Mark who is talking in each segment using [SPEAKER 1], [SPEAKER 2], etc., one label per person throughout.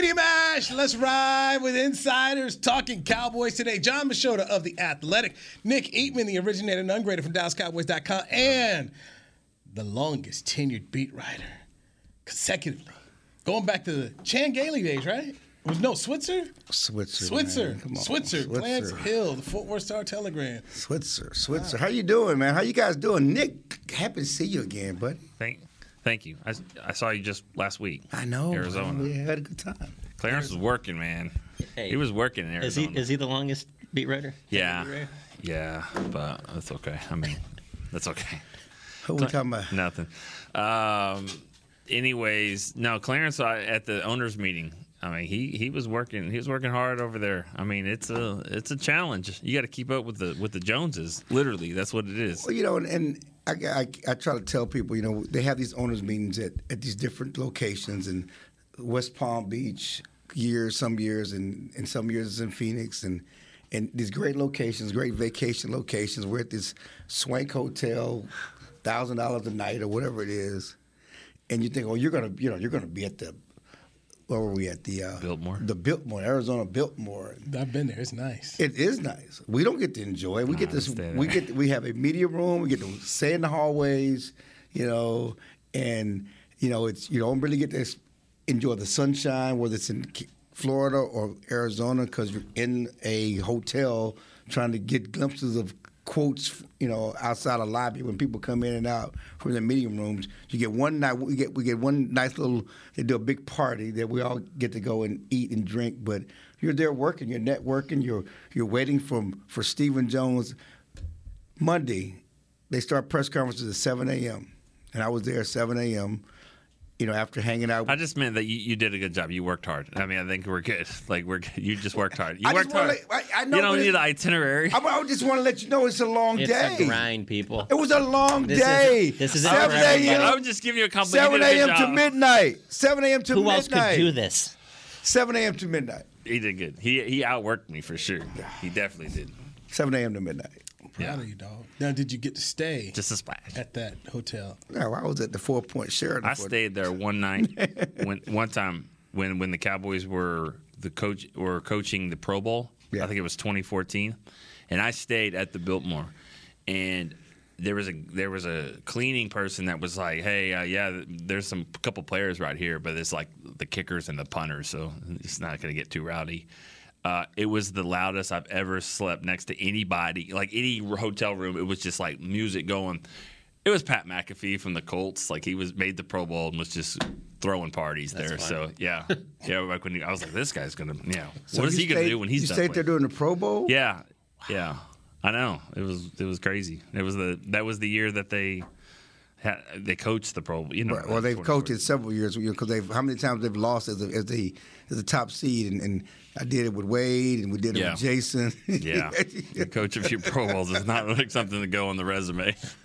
[SPEAKER 1] Media Mash, let's ride with insiders talking Cowboys today. Jon Machota of The Athletic, Nick Eatman, the originator and ungrader from DallasCowboys.com, and the longest tenured beat writer consecutively. Going back to the Chan Gailey days, right? It was no Switzer?
[SPEAKER 2] Switzer.
[SPEAKER 1] Switzer.
[SPEAKER 2] man. Come on.
[SPEAKER 1] Switzer. Clarence Hill, the Fort Worth Star Telegram.
[SPEAKER 2] Switzer. Switzer. How you doing, man? How you guys doing? Nick, happy to see you again, bud.
[SPEAKER 3] Thank, thank you. I, I saw you just last week.
[SPEAKER 2] I know.
[SPEAKER 3] Arizona.
[SPEAKER 2] We had a good time.
[SPEAKER 3] Clarence was working, man.
[SPEAKER 4] Hey,
[SPEAKER 3] he was working in
[SPEAKER 4] Is he is he the longest beat writer?
[SPEAKER 3] yeah, yeah, but that's okay. I mean, that's okay.
[SPEAKER 2] Who we talking about?
[SPEAKER 3] Nothing. Um, anyways, no, Clarence uh, at the owners meeting. I mean, he, he was working. He was working hard over there. I mean, it's a it's a challenge. You got to keep up with the with the Joneses. Literally, that's what it is.
[SPEAKER 2] Well, you know, and, and I, I, I try to tell people, you know, they have these owners' meetings at, at these different locations in West Palm Beach, years, some years, and, and some years in Phoenix, and and these great locations, great vacation locations. We're at this swank hotel, thousand dollars a night or whatever it is, and you think, oh, you're gonna, you know, you're gonna be at the, where were we at the uh,
[SPEAKER 3] Biltmore?
[SPEAKER 2] the Biltmore, Arizona Biltmore.
[SPEAKER 1] I've been there. It's nice.
[SPEAKER 2] It is nice. We don't get to enjoy. it. We get
[SPEAKER 3] Nah,
[SPEAKER 2] to
[SPEAKER 3] stay
[SPEAKER 2] we get we have a media room. We get to stay in the hallways, you know, and you know it's you don't really get to enjoy the sunshine whether it's in Florida or Arizona because you're in a hotel trying to get glimpses of quotes, you know, outside a lobby when people come in and out from the meeting rooms. You get one night we get we get one nice little they do a big party that we all get to go and eat and drink, but you're there working, you're networking, you're you're waiting for for Stephen Jones. Monday, they start press conferences at 7 a.m. and I was there at 7 a.m. You know, after hanging out.
[SPEAKER 3] I just meant that you, you did a good job. You worked hard. I mean, I think we're good. Like we're good. you just worked hard. You
[SPEAKER 2] I just
[SPEAKER 3] worked
[SPEAKER 2] wanna
[SPEAKER 3] hard.
[SPEAKER 2] let- I- I know,
[SPEAKER 3] you don't need
[SPEAKER 2] it-
[SPEAKER 3] an itinerary.
[SPEAKER 2] I, I just want to let you know it's a long
[SPEAKER 4] It's
[SPEAKER 2] day.
[SPEAKER 4] a grind, people.
[SPEAKER 2] It was a long
[SPEAKER 4] This
[SPEAKER 2] day.
[SPEAKER 4] is- this is
[SPEAKER 2] 7 a.m.
[SPEAKER 3] I would just give you a compliment.
[SPEAKER 2] 7
[SPEAKER 3] You did a
[SPEAKER 2] a.m. to midnight. 7 a.m. to
[SPEAKER 4] Who
[SPEAKER 2] midnight.
[SPEAKER 4] else could do this?
[SPEAKER 2] 7 a.m. to midnight.
[SPEAKER 3] He did good. He he outworked me for sure. He definitely did.
[SPEAKER 2] 7 a.m. to midnight.
[SPEAKER 1] Proud of you, dog. Now, did you get to stay
[SPEAKER 3] Just a splash.
[SPEAKER 1] at that hotel?
[SPEAKER 2] No, I was at the Four Point Sheraton.
[SPEAKER 3] I stayed there one night when one time when when the Cowboys were the coach were coaching the Pro Bowl.
[SPEAKER 2] Yeah.
[SPEAKER 3] I think it was 2014, and I stayed at the Biltmore, and there was a there was a cleaning person that was like, "Hey, uh, yeah, there's some couple players right here, but it's like the kickers and the punters, so it's not going to get too rowdy." Uh, it was the loudest I've ever slept next to anybody, like any hotel room. It was just like music going. It was Pat McAfee from the Colts. Like he was made the Pro Bowl and was just throwing parties there. So yeah, yeah. Like when he, I was like, this guy's gonna, yeah.
[SPEAKER 2] So
[SPEAKER 3] what is
[SPEAKER 2] you
[SPEAKER 3] he gonna do when he's
[SPEAKER 2] You
[SPEAKER 3] done
[SPEAKER 2] stayed there
[SPEAKER 3] playing?
[SPEAKER 2] during the Pro Bowl?
[SPEAKER 3] Yeah, yeah. I know it was it was crazy. It was the that was the year that they had, they coached the Pro Bowl. You know,
[SPEAKER 2] Right. Well, they've coached it several years because they've how many times they've lost as, a, as the as the top seed, and, and I did it with Wade, and we did it
[SPEAKER 3] Yeah.
[SPEAKER 2] with Jason.
[SPEAKER 3] Yeah, the coach of your Pro Bowls is not like something to go on the resume.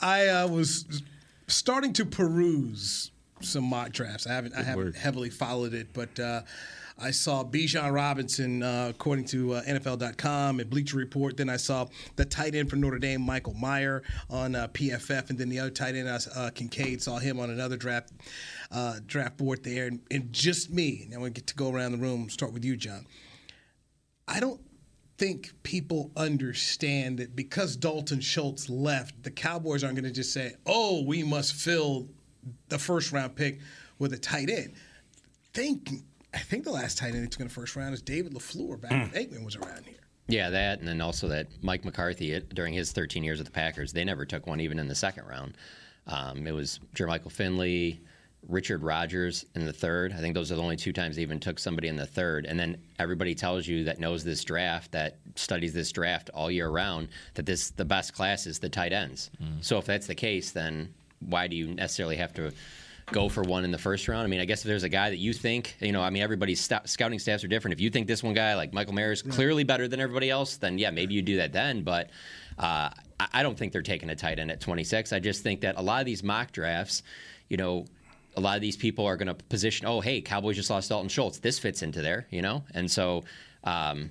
[SPEAKER 1] I uh, was starting to peruse some mock drafts. I haven't I haven't
[SPEAKER 3] word.
[SPEAKER 1] heavily followed it, but uh, I saw Bijan Robinson uh, according to uh, NFL.com and Bleacher Report. Then I saw the tight end for Notre Dame, Michael Mayer, on uh, PFF, and then the other tight end, uh, Kincaid, saw him on another draft uh, draft board there, and, and just me. Now we get to go around the room. Start with you, John. I don't think people understand that because Dalton Schultz left, the Cowboys aren't going to just say, "Oh, we must fill the first round pick with a tight end." Think I think the last tight end they took in the first round is David Lafleur back when Aikman was around here.
[SPEAKER 4] Yeah, that, and then also that Mike McCarthy it- during his 13 years with the Packers, they never took one even in the second round. Um, it was Jermichael Finley, Richard Rodgers in the third. I think those are the only two times they even took somebody in the third. And then everybody tells you that knows this draft, that studies this draft all year round, that this the best class is the tight ends. So if that's the case, then why do you necessarily have to go for one in the first round. I mean, I guess if there's a guy that you think, you know, I mean, everybody's st- scouting staffs are different. If you think this one guy, like Michael Mayer, is clearly better than everybody else, then yeah, maybe you do that then. But uh, I- I don't think they're taking a tight end at 26. I just think that a lot of these mock drafts, you know, a lot of these people are going to position, oh, hey, Cowboys just lost Dalton Schultz. This fits into there, you know? And so um,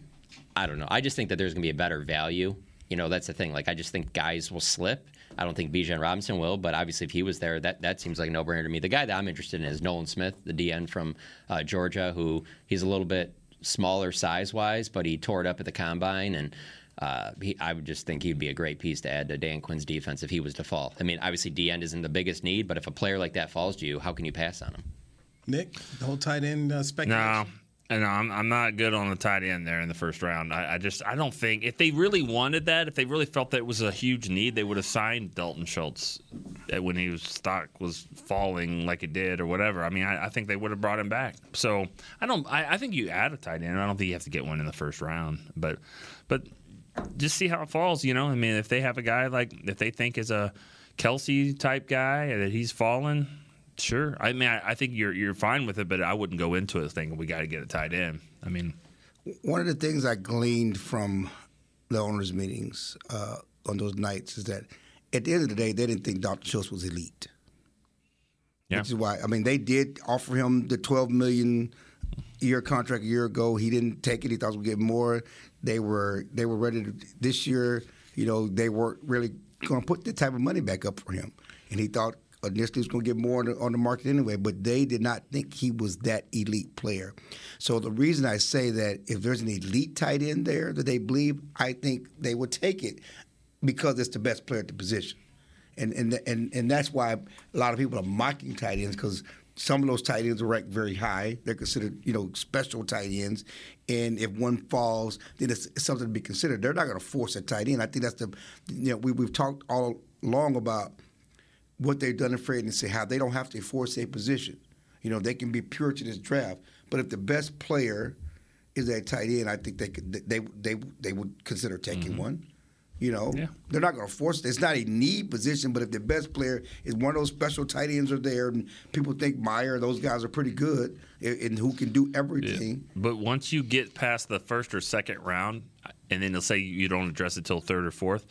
[SPEAKER 4] I don't know. I just think that there's going to be a better value. You know, that's the thing. Like, I just think guys will slip. I don't think Bijan Robinson will, but obviously, if he was there, that, that seems like a no brainer to me. The guy that I'm interested in is Nolan Smith, the DN from uh, Georgia, who he's a little bit smaller size wise, but he tore it up at the combine. And uh, he, I would just think he'd be a great piece to add to Dan Quinn's defense if he was to fall. I mean, obviously, D end isn't the biggest need, but if a player like that falls to you, how can you pass on him?
[SPEAKER 1] Nick, the whole tight end uh, speculation.
[SPEAKER 3] No, and I'm, I'm not good on the tight end there in the first round. I, I just I don't think if they really wanted that, if they really felt that it was a huge need, they would have signed Dalton Schultz uh, when his stock was falling like it did or whatever. I mean, I, I think they would have brought him back. So I don't. I, I think you add a tight end. I don't think you have to get one in the first round, but but just see how it falls. You know, I mean, if they have a guy like if they think is a Kelce type guy that he's fallen, sure. I mean, I, I think you're you're fine with it, but I wouldn't go into it thinking we got to get it tight end. I mean,
[SPEAKER 2] One of the things I gleaned from the owners' meetings uh, on those nights is that at the end of the day, they didn't think Dr. Schultz was elite.
[SPEAKER 3] Yeah.
[SPEAKER 2] Which is why I mean they did offer him the twelve million year contract a year ago. He didn't take it. He thought we'd get more. They were they were ready to this year. You know they weren't really going to put the type of money back up for him, and he thought initially was going to get more on the, on the market anyway. But they did not think he was that elite player. So the reason I say that if there's an elite tight end there that they believe, I think they would take it because it's the best player at the position and and and and that's why a lot of people are mocking tight ends because some of those tight ends are ranked very high. They're considered, you know, special tight ends, and if one falls, then it's, it's something to be considered. They're not going to force a tight end. I think that's the, you know, we we've talked all along about what they've done in free agency, how they don't have to force a position. You know, they can be pure to this draft. But if the best player is a tight end, I think they could they they they would consider taking mm-hmm. one. You know,
[SPEAKER 3] Yeah.
[SPEAKER 2] they're not going to force it. It's not a need position, but if the best player is one of those special tight ends are there, and people think Mayer, those guys are pretty good and, and who can do everything.
[SPEAKER 3] but once you get past the first or second round, and then they'll say you don't address it till third or fourth,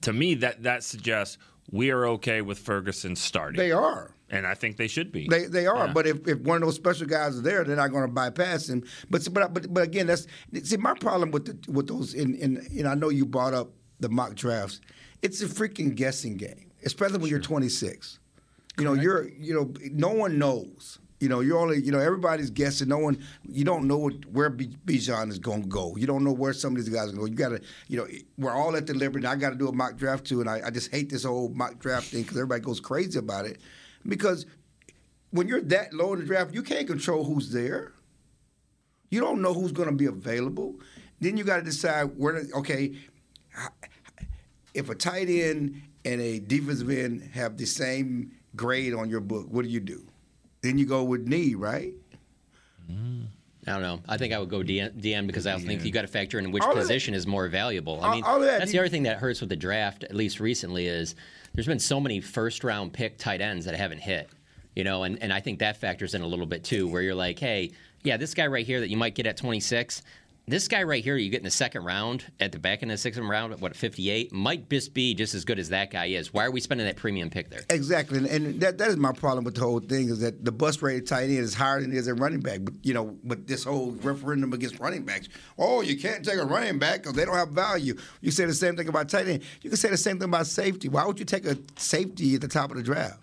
[SPEAKER 3] to me that that suggests we are okay with Ferguson starting.
[SPEAKER 2] They are.
[SPEAKER 3] and I think they should be.
[SPEAKER 2] They they are,
[SPEAKER 3] Yeah.
[SPEAKER 2] but if, if one of those special guys is there, they're not going to bypass him. But but but but again, that's see my problem with the with those. In in you I know you brought up the mock drafts. It's a freaking guessing game, especially when you're 26. You know, you're you know, no one knows. You know, you're only you know everybody's guessing. No one, you don't know what, where B- Bijan is going to go. You don't know where some of these guys are going. to go. You got to, you know, we're all at the liberty. I got to do a mock draft too, and I, I just hate this whole mock draft thing because everybody goes crazy about it. Because when you're that low in the draft, you can't control who's there. You don't know who's going to be available. Then you got to decide where. To, okay, if a tight end and a defensive end have the same grade on your book, what do you do? Then you go with knee, right? Mm.
[SPEAKER 4] I don't know. I think I would go DM, DM because I think you got to factor in which
[SPEAKER 2] All
[SPEAKER 4] position is more valuable. I mean,
[SPEAKER 2] all of that-
[SPEAKER 4] that's the other thing that hurts with the draft, at least recently, is there's been so many first round pick tight ends that haven't hit. You know, and, and I think that factors in a little bit too, where you're like, hey, yeah, this guy right here that you might get at 26, this guy right here you get in the second round, at the back end of the sixth round, at what, 58, might just be just as good as that guy is. Why are we spending that premium pick there?
[SPEAKER 2] Exactly, and, that that is my problem with the whole thing is that the bus rated tight end is higher than it is a running back. But you know, with this whole referendum against running backs, oh, you can't take a running back because they don't have value. You say the same thing about tight end. You can say the same thing about safety. Why would you take a safety at the top of the draft?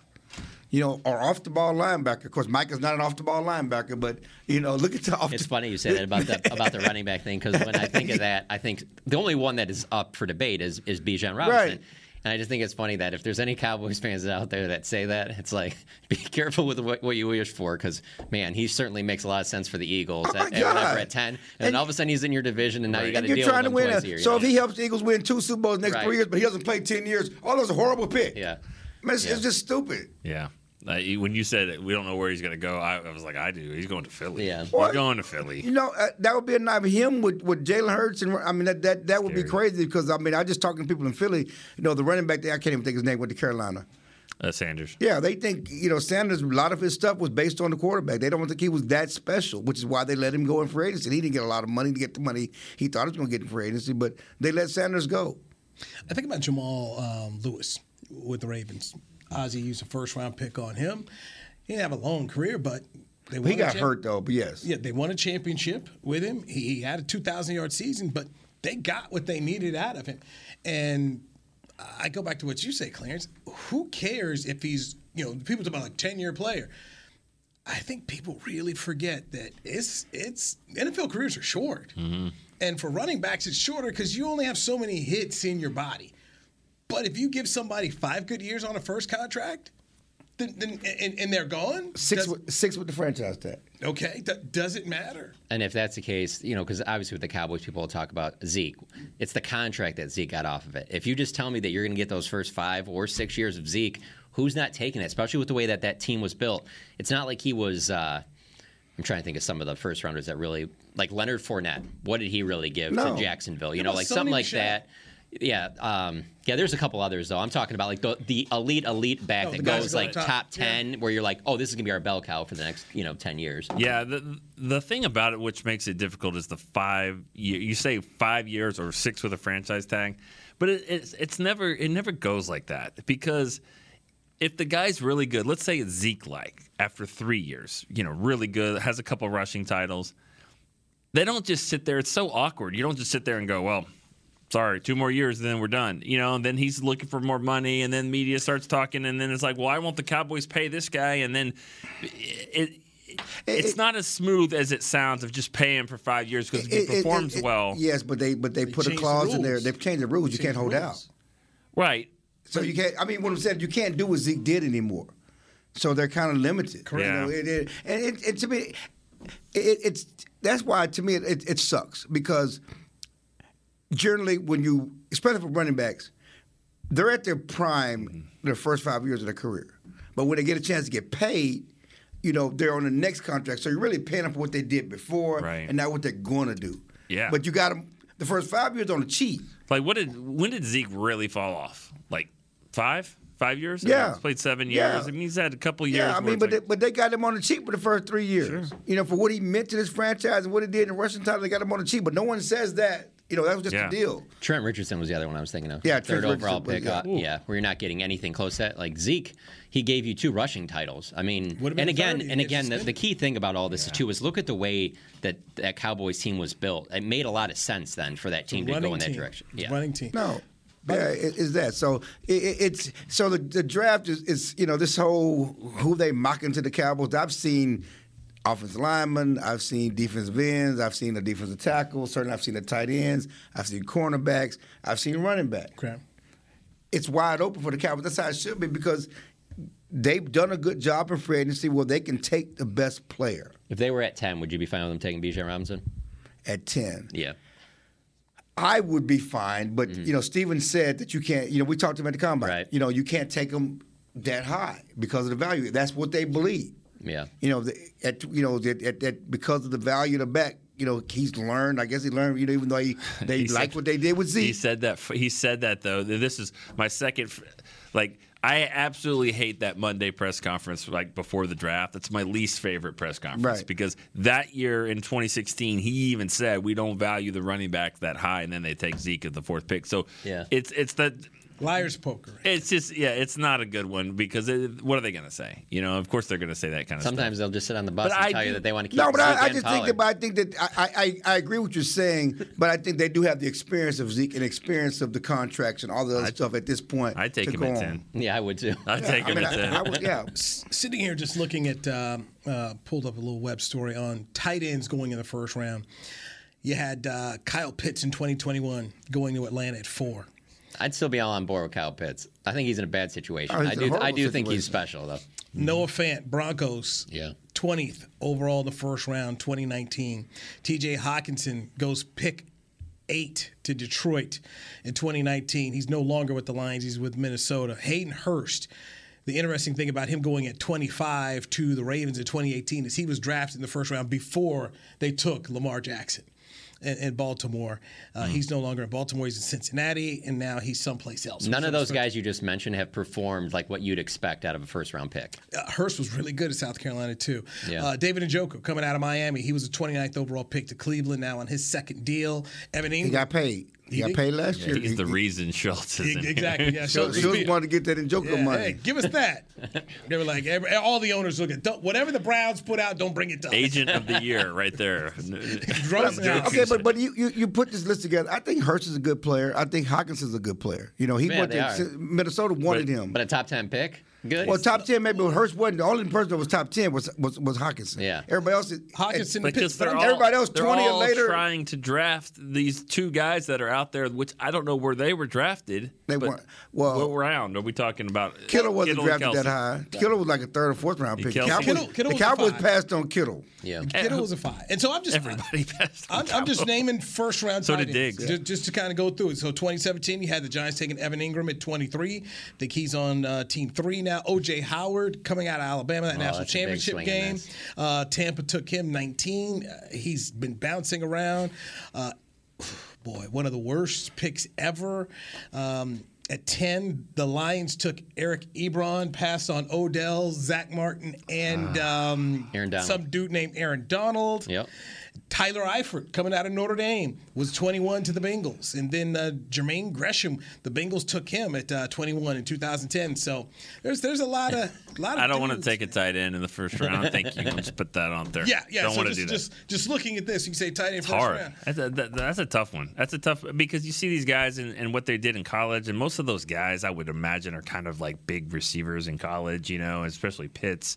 [SPEAKER 2] You know, or off the ball linebacker. Of course, Mike is not an off the ball linebacker, but you know, look at the off.
[SPEAKER 4] It's funny you say that about the about the running back thing because when I think of that, I think the only one that is up for debate is is Bijan Robinson.
[SPEAKER 2] Right.
[SPEAKER 4] And I just think it's funny that if there's any Cowboys fans out there that say that, it's like be careful with what, what you wish for because man, he certainly makes a lot of sense for the Eagles.
[SPEAKER 2] Oh,
[SPEAKER 4] at, at whatever at ten, and,
[SPEAKER 2] And-
[SPEAKER 4] then all of a sudden he's in your division, and now you got to deal
[SPEAKER 2] trying
[SPEAKER 4] with
[SPEAKER 2] to
[SPEAKER 4] him
[SPEAKER 2] win.
[SPEAKER 4] twice
[SPEAKER 2] A,
[SPEAKER 4] a year.
[SPEAKER 2] so
[SPEAKER 4] you
[SPEAKER 2] if he helps the Eagles win two Super Bowls next
[SPEAKER 4] Right.
[SPEAKER 2] three years, but he doesn't play ten years, oh, that's a horrible pick.
[SPEAKER 4] yeah.
[SPEAKER 2] Man, it's,
[SPEAKER 4] Yeah.
[SPEAKER 2] it's just stupid.
[SPEAKER 3] Yeah. Uh, when you said we don't know where he's going to go, I, I was like, I do. He's going to Philly.
[SPEAKER 4] Yeah.
[SPEAKER 3] He's
[SPEAKER 2] What?
[SPEAKER 3] going to Philly.
[SPEAKER 2] You know, uh, that would be a night of him with, with Jalen Hurts. And I mean, that that, that would be crazy because, I mean, I just talking to people in Philly, you know, the running back there, I can't even think his name, went to Carolina.
[SPEAKER 3] Uh, Sanders.
[SPEAKER 2] Yeah, they think you know Sanders. A lot of his stuff was based on the quarterback. They don't think he was that special, which is why they let him go in free agency. He didn't get a lot of money to get the money he thought he was going to get in free agency, but they let Sanders go.
[SPEAKER 1] I think about Jamal um, Lewis with the Ravens. Ozzie used a first round pick on him. He didn't have a long career, but they won
[SPEAKER 2] He
[SPEAKER 1] a
[SPEAKER 2] got
[SPEAKER 1] champ-
[SPEAKER 2] hurt though, but yes,
[SPEAKER 1] Yeah, they won a championship with him. He, he had a 2,000 yard season, but they got what they needed out of him. And I go back to what you say, Clarence. Who cares if he's, you know, people talk about like 10 year player. I think people really forget that it's it's NFL careers are short, mm-hmm. and for running backs it's shorter because you only have so many hits in your body. But if you give somebody five good years on a first contract, then, then and, and they're gone,
[SPEAKER 2] six
[SPEAKER 1] does-
[SPEAKER 2] with, six with the franchise tag.
[SPEAKER 1] okay, d- does it matter?
[SPEAKER 4] And if that's the case, you know, because obviously with the Cowboys, people will talk about Zeke. It's the contract that Zeke got off of it. If you just tell me that you're going to get those first five or six years of Zeke, who's not taking it? Especially with the way that that team was built. It's not like he was. Uh, I'm trying to think of some of the first rounders that really, like Leonard Fournette. What did he really give
[SPEAKER 2] No.
[SPEAKER 4] to Jacksonville? You know, like something like
[SPEAKER 1] Michel.
[SPEAKER 4] that. Yeah, um, yeah. There's a couple others though. I'm talking about like the, the elite, elite back
[SPEAKER 1] Oh,
[SPEAKER 4] that goes like
[SPEAKER 1] top.
[SPEAKER 4] top
[SPEAKER 1] Yeah.
[SPEAKER 4] ten, where you're like, oh, this is gonna be our bell cow for the next, you know, ten years.
[SPEAKER 3] Yeah, the the thing about it which makes it difficult is the five. You, you say five years or six with a franchise tag, but it, it's it's never it never goes like that because if the guy's really good, let's say it's Zeke like after three years, you know, really good, has a couple rushing titles. They don't just sit there. It's so awkward. You don't just sit there and go, well. Sorry, two more years, and then we're done. You know, and then he's looking for more money, and then media starts talking, and then it's like, why won't the Cowboys pay this guy? And then it, it's
[SPEAKER 2] it-
[SPEAKER 3] not as smooth as it sounds of just paying for five years because he
[SPEAKER 2] It- it-
[SPEAKER 3] performs
[SPEAKER 2] it-
[SPEAKER 3] well,
[SPEAKER 2] Yes, but they but they, put a
[SPEAKER 1] changed the
[SPEAKER 2] clause in there. They've changed the rules. You can't hold
[SPEAKER 1] rules.
[SPEAKER 2] out.
[SPEAKER 3] right?
[SPEAKER 2] So you can't. I mean, what I'm saying, you can't do what Zeke did anymore. So they're kind of limited.
[SPEAKER 3] Correct.
[SPEAKER 2] You know, it, it, and it, it, to me, it, it's that's why to me it, it, it sucks because generally when you, especially for running backs, they're at their prime their first five years of their career, but when they get a chance to get paid. You know they're on the next contract, so you're really paying them for what they did before,
[SPEAKER 3] Right.
[SPEAKER 2] and not what they're going to do.
[SPEAKER 3] Yeah.
[SPEAKER 2] But you got them the first five years on the cheap.
[SPEAKER 3] Like, what did when did Zeke really fall off? Like five, five years?
[SPEAKER 2] Yeah.
[SPEAKER 3] he's played seven
[SPEAKER 2] Yeah.
[SPEAKER 3] years. I mean, he's had a couple years.
[SPEAKER 2] Yeah, I mean, but
[SPEAKER 3] like-
[SPEAKER 2] they, but they got him on the cheap for the first three years. Sure. You know, for what he meant to this franchise and what he did in the rushing title, they got him on the cheap. But no one says that. You know, that was just
[SPEAKER 3] Yeah.
[SPEAKER 2] the deal.
[SPEAKER 4] Trent Richardson was the other one I was thinking of.
[SPEAKER 2] Yeah,
[SPEAKER 4] third
[SPEAKER 2] Trent
[SPEAKER 4] overall
[SPEAKER 2] Richardson,
[SPEAKER 4] pick.
[SPEAKER 2] but
[SPEAKER 4] uh,
[SPEAKER 2] yeah.
[SPEAKER 4] yeah, where you're not getting anything close to that. Like Zeke, he gave you two rushing titles. I mean, and again, and again, the, the key thing about all this too is look at the way that that Cowboys team was built. It made a lot of sense then for that team to go
[SPEAKER 1] running
[SPEAKER 4] in that
[SPEAKER 1] team.
[SPEAKER 4] direction. Yeah,
[SPEAKER 1] running team.
[SPEAKER 2] No. Yeah, it, it's that. So it, it- it's so the, the draft is, is you know this whole who they mocking to the Cowboys. I've seen offensive linemen, I've seen defensive ends, I've seen the defensive tackles, certainly I've seen the tight ends, I've seen cornerbacks, I've seen running back.
[SPEAKER 1] Okay.
[SPEAKER 2] it's wide open for the Cowboys. That's how it should be because they've done a good job in free agency where they can take the best player
[SPEAKER 4] If they were at ten, would you be fine with them taking Bijan Robinson?
[SPEAKER 2] at 10.
[SPEAKER 4] Yeah.
[SPEAKER 2] I would be fine, but mm-hmm. you know, Stephen said that you can't. You know, we talked to him at the combine.
[SPEAKER 4] Right.
[SPEAKER 2] You know, you can't take them that high because of the value. That's what they believe.
[SPEAKER 4] Yeah.
[SPEAKER 2] You know, the, at you know that, at, at, because of the value of the back. You know, he's learned. I guess he learned. You know, even though he they
[SPEAKER 3] He
[SPEAKER 2] like
[SPEAKER 3] said-
[SPEAKER 2] what they did with Zeke.
[SPEAKER 3] He said that. He said that though. This is my second. Like I absolutely hate that Monday press conference. Like before the draft, that's my least favorite press conference
[SPEAKER 2] Right.
[SPEAKER 3] because that year in 2016, he even said we don't value the running back that high, and then they take Zeke at the fourth pick. So
[SPEAKER 4] Yeah.
[SPEAKER 3] it's it's that.
[SPEAKER 1] Liar's poker.
[SPEAKER 3] It's just yeah, it's not a good one because it, what are they going to say? You know, of course they're going to say that kind of
[SPEAKER 4] Sometimes they'll just sit on the bus
[SPEAKER 3] But
[SPEAKER 4] and
[SPEAKER 3] I
[SPEAKER 4] tell you that they want to keep.
[SPEAKER 2] No, but
[SPEAKER 4] Zeke
[SPEAKER 2] I, I just
[SPEAKER 4] Pollard.
[SPEAKER 2] think that. But I think that I, I, I agree with what you're saying. But I think they do have the experience of Zeke and experience of the contracts and all the other
[SPEAKER 3] I'd-
[SPEAKER 2] stuff at this point.
[SPEAKER 3] I'd take him
[SPEAKER 2] go
[SPEAKER 3] at
[SPEAKER 2] on.
[SPEAKER 3] ten.
[SPEAKER 4] Yeah, I would too.
[SPEAKER 3] I'd take
[SPEAKER 2] I
[SPEAKER 3] him
[SPEAKER 2] mean,
[SPEAKER 3] at ten.
[SPEAKER 2] I, I would, yeah.
[SPEAKER 1] Sitting here just looking at, um, uh, pulled up a little web story on tight ends going in the first round. You had uh, Kyle Pitts in 2021 going to Atlanta at four.
[SPEAKER 4] I'd still be all on board with Kyle Pitts. I think he's in a bad situation.
[SPEAKER 2] Oh,
[SPEAKER 4] I do. I
[SPEAKER 2] horrible
[SPEAKER 4] do think he's special though.
[SPEAKER 1] Noah Fant, Broncos.
[SPEAKER 4] Yeah.
[SPEAKER 1] 20th overall in the first round, 2019. TJ Hockenson goes pick eight to Detroit in 2019. He's no longer with the Lions, he's with Minnesota. Hayden Hurst. The interesting thing about him going at 25 to the Ravens in 2018 is he was drafted in the first round before they took Lamar Jackson. In, in Baltimore. Uh,
[SPEAKER 4] Mm.
[SPEAKER 1] He's no longer in Baltimore. He's in Cincinnati, and now he's someplace else.
[SPEAKER 4] None of those guys you just mentioned have performed like what you'd expect out of a first round pick.
[SPEAKER 1] uh, Hurst was really good at South Carolina too.
[SPEAKER 4] Yeah.
[SPEAKER 1] Uh, David Njoku coming out of Miami, he was a 29th overall pick to Cleveland. Now on his second deal, Evan
[SPEAKER 2] Engram.
[SPEAKER 1] He
[SPEAKER 2] got paid. He,
[SPEAKER 1] He
[SPEAKER 2] got paid last year.
[SPEAKER 3] He's the
[SPEAKER 2] He-
[SPEAKER 3] reason Schultz is in
[SPEAKER 1] exactly. Yeah, Schultz-
[SPEAKER 2] Schultz wanted to get that Njoku
[SPEAKER 1] Yeah,
[SPEAKER 2] money.
[SPEAKER 1] hey, give us that. they were like, every, all the owners look at don't, whatever the Browns put out, don't bring it to us.
[SPEAKER 3] Agent of the year, right there.
[SPEAKER 2] Okay, but but you, you you put this list together. I think Hurst is a good player. I think Hawkins is a good player. You know, he
[SPEAKER 4] Yeah,
[SPEAKER 2] went to. Minnesota wanted
[SPEAKER 3] But-
[SPEAKER 2] him.
[SPEAKER 4] But a top 10 pick? Good.
[SPEAKER 2] well, top ten maybe. But Hurst wasn't the only person that was top ten was was was Hockenson.
[SPEAKER 4] Yeah.
[SPEAKER 2] everybody else. Is,
[SPEAKER 1] Hockenson,
[SPEAKER 3] Because they're all,
[SPEAKER 2] Everybody else
[SPEAKER 3] they're
[SPEAKER 2] 20 or
[SPEAKER 3] all
[SPEAKER 2] later.
[SPEAKER 3] trying to draft these two guys that are out there, which I don't know where they were drafted.
[SPEAKER 2] They weren't. Well-
[SPEAKER 3] what round are we talking about?
[SPEAKER 2] Kittle wasn't
[SPEAKER 3] and
[SPEAKER 2] drafted that
[SPEAKER 3] Kelce.
[SPEAKER 2] high. Kittle was like a third or fourth round pick. The
[SPEAKER 3] Kelce-
[SPEAKER 2] Cowboys,
[SPEAKER 1] Kittle- Kittle
[SPEAKER 2] the
[SPEAKER 1] was
[SPEAKER 2] Cowboys passed on Kittle.
[SPEAKER 4] yeah.
[SPEAKER 1] Kittle was a five, and so I'm just
[SPEAKER 3] Everybody passed. on
[SPEAKER 1] I'm, I'm just naming first round.
[SPEAKER 3] So did
[SPEAKER 1] ends,
[SPEAKER 3] Diggs.
[SPEAKER 1] Just, just to kind of go through it. So 2017, you had the Giants taking Evan Engram at 23. I think he's on uh, team three now. OJ Howard coming out of Alabama, that
[SPEAKER 4] Oh,
[SPEAKER 1] national
[SPEAKER 4] that's a big
[SPEAKER 1] championship game. Uh, Tampa took him 19. Uh, he's been bouncing around. Uh, boy, one of the worst picks ever. Um, at 10, the Lions took Eric Ebron, passed on Odell, Zack Martin, and um,
[SPEAKER 4] Aaron
[SPEAKER 1] some dude named Aaron Donald.
[SPEAKER 4] Yep.
[SPEAKER 1] Tyler Eifert coming out of Notre Dame was 21 to the Bengals, and then uh, Jermaine Gresham, the Bengals took him at uh, 21 in 2010. So there's there's a lot of a lot of.
[SPEAKER 3] I don't want to take a tight end in the first round. Thank you. Let's put that on there.
[SPEAKER 1] Yeah, yeah.
[SPEAKER 3] Don't
[SPEAKER 1] so
[SPEAKER 3] want to
[SPEAKER 1] just,
[SPEAKER 3] do that.
[SPEAKER 1] just just looking at this, you can say tight end
[SPEAKER 3] It's
[SPEAKER 1] first
[SPEAKER 3] hard.
[SPEAKER 1] round.
[SPEAKER 3] That's a, that, that's a tough one. That's a tough because you see these guys and, and what they did in college, and most of those guys I would imagine are kind of like big receivers in college, you know, especially Pitts.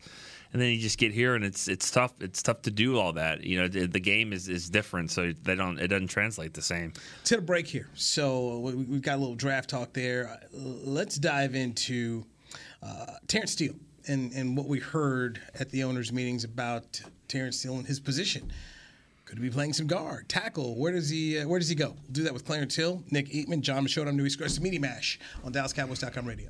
[SPEAKER 3] And then you just get here, and it's it's tough. It's tough to do all that. You know, the, the game is, is different, so they don't it doesn't translate the same.
[SPEAKER 1] to the break here. So we- we've got a little draft talk there. Uh, Let's dive into uh, Terrence Steele and, and what we heard at the owners' meetings about Terrence Steele and his position. Could he be playing some guard, tackle? Where does he uh, Where does he go? We'll do that with Clarence Hill, Nick Eatman, Jon Machota. I'm Newy Scruggs Media Mash on DallasCowboys.com radio.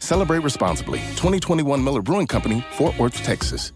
[SPEAKER 5] Celebrate responsibly. 2021 Miller Brewing Company, Fort Worth, Texas.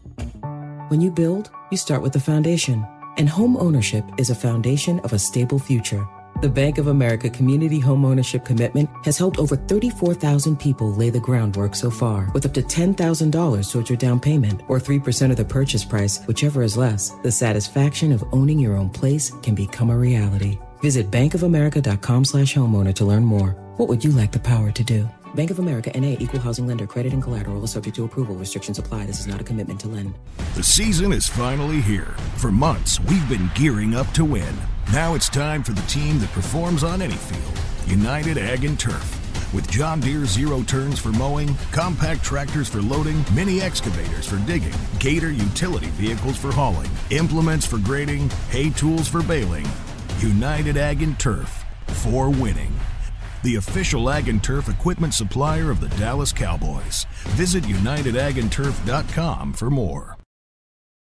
[SPEAKER 6] When you build, you start with the foundation. And home ownership is a foundation of a stable future. The Bank of America Community Home Ownership Commitment has helped over 34,000 people lay the groundwork so far, with up to $10,000 towards your down payment or 3% of the purchase price, whichever is less. The satisfaction of owning your own place can become a reality. Visit bankofamerica.com slash homeowner to learn more. What would you like the power to do? Bank of America NA Equal Housing Lender Credit and Collateral is subject to approval. Restrictions apply. This is not a commitment to lend.
[SPEAKER 7] The season is finally here. For months, we've been gearing up to win. Now it's time for the team that performs on any field United Ag and Turf. With John Deere zero turns for mowing, compact tractors for loading, mini excavators for digging, Gator utility vehicles for hauling, implements for grading, hay tools for baling. United Ag and Turf for winning. The official Ag and Turf equipment supplier of the Dallas Cowboys. Visit UnitedAgAndTurf.com for more.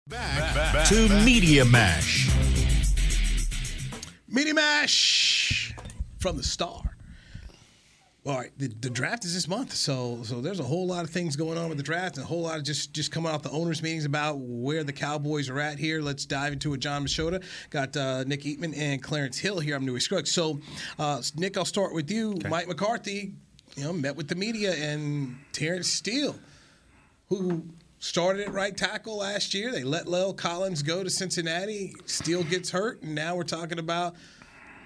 [SPEAKER 8] Back to Media Mash.
[SPEAKER 1] Media Mash from the Star. All right, the, the draft is this month, so so there's a whole lot of things going on with the draft, and a whole lot of just just coming out the owners' meetings about where the Cowboys are at here. Let's dive into it. Jon Machota got uh, Nick Eatman and Clarence Hill here. I'm Newy Scruggs. So, uh, Nick, I'll start with you. Mike McCarthy, you know, met with the media and Terrence Steele, who started at right tackle last year. They let La'el Collins go to Cincinnati. Steele gets hurt, and now we're talking about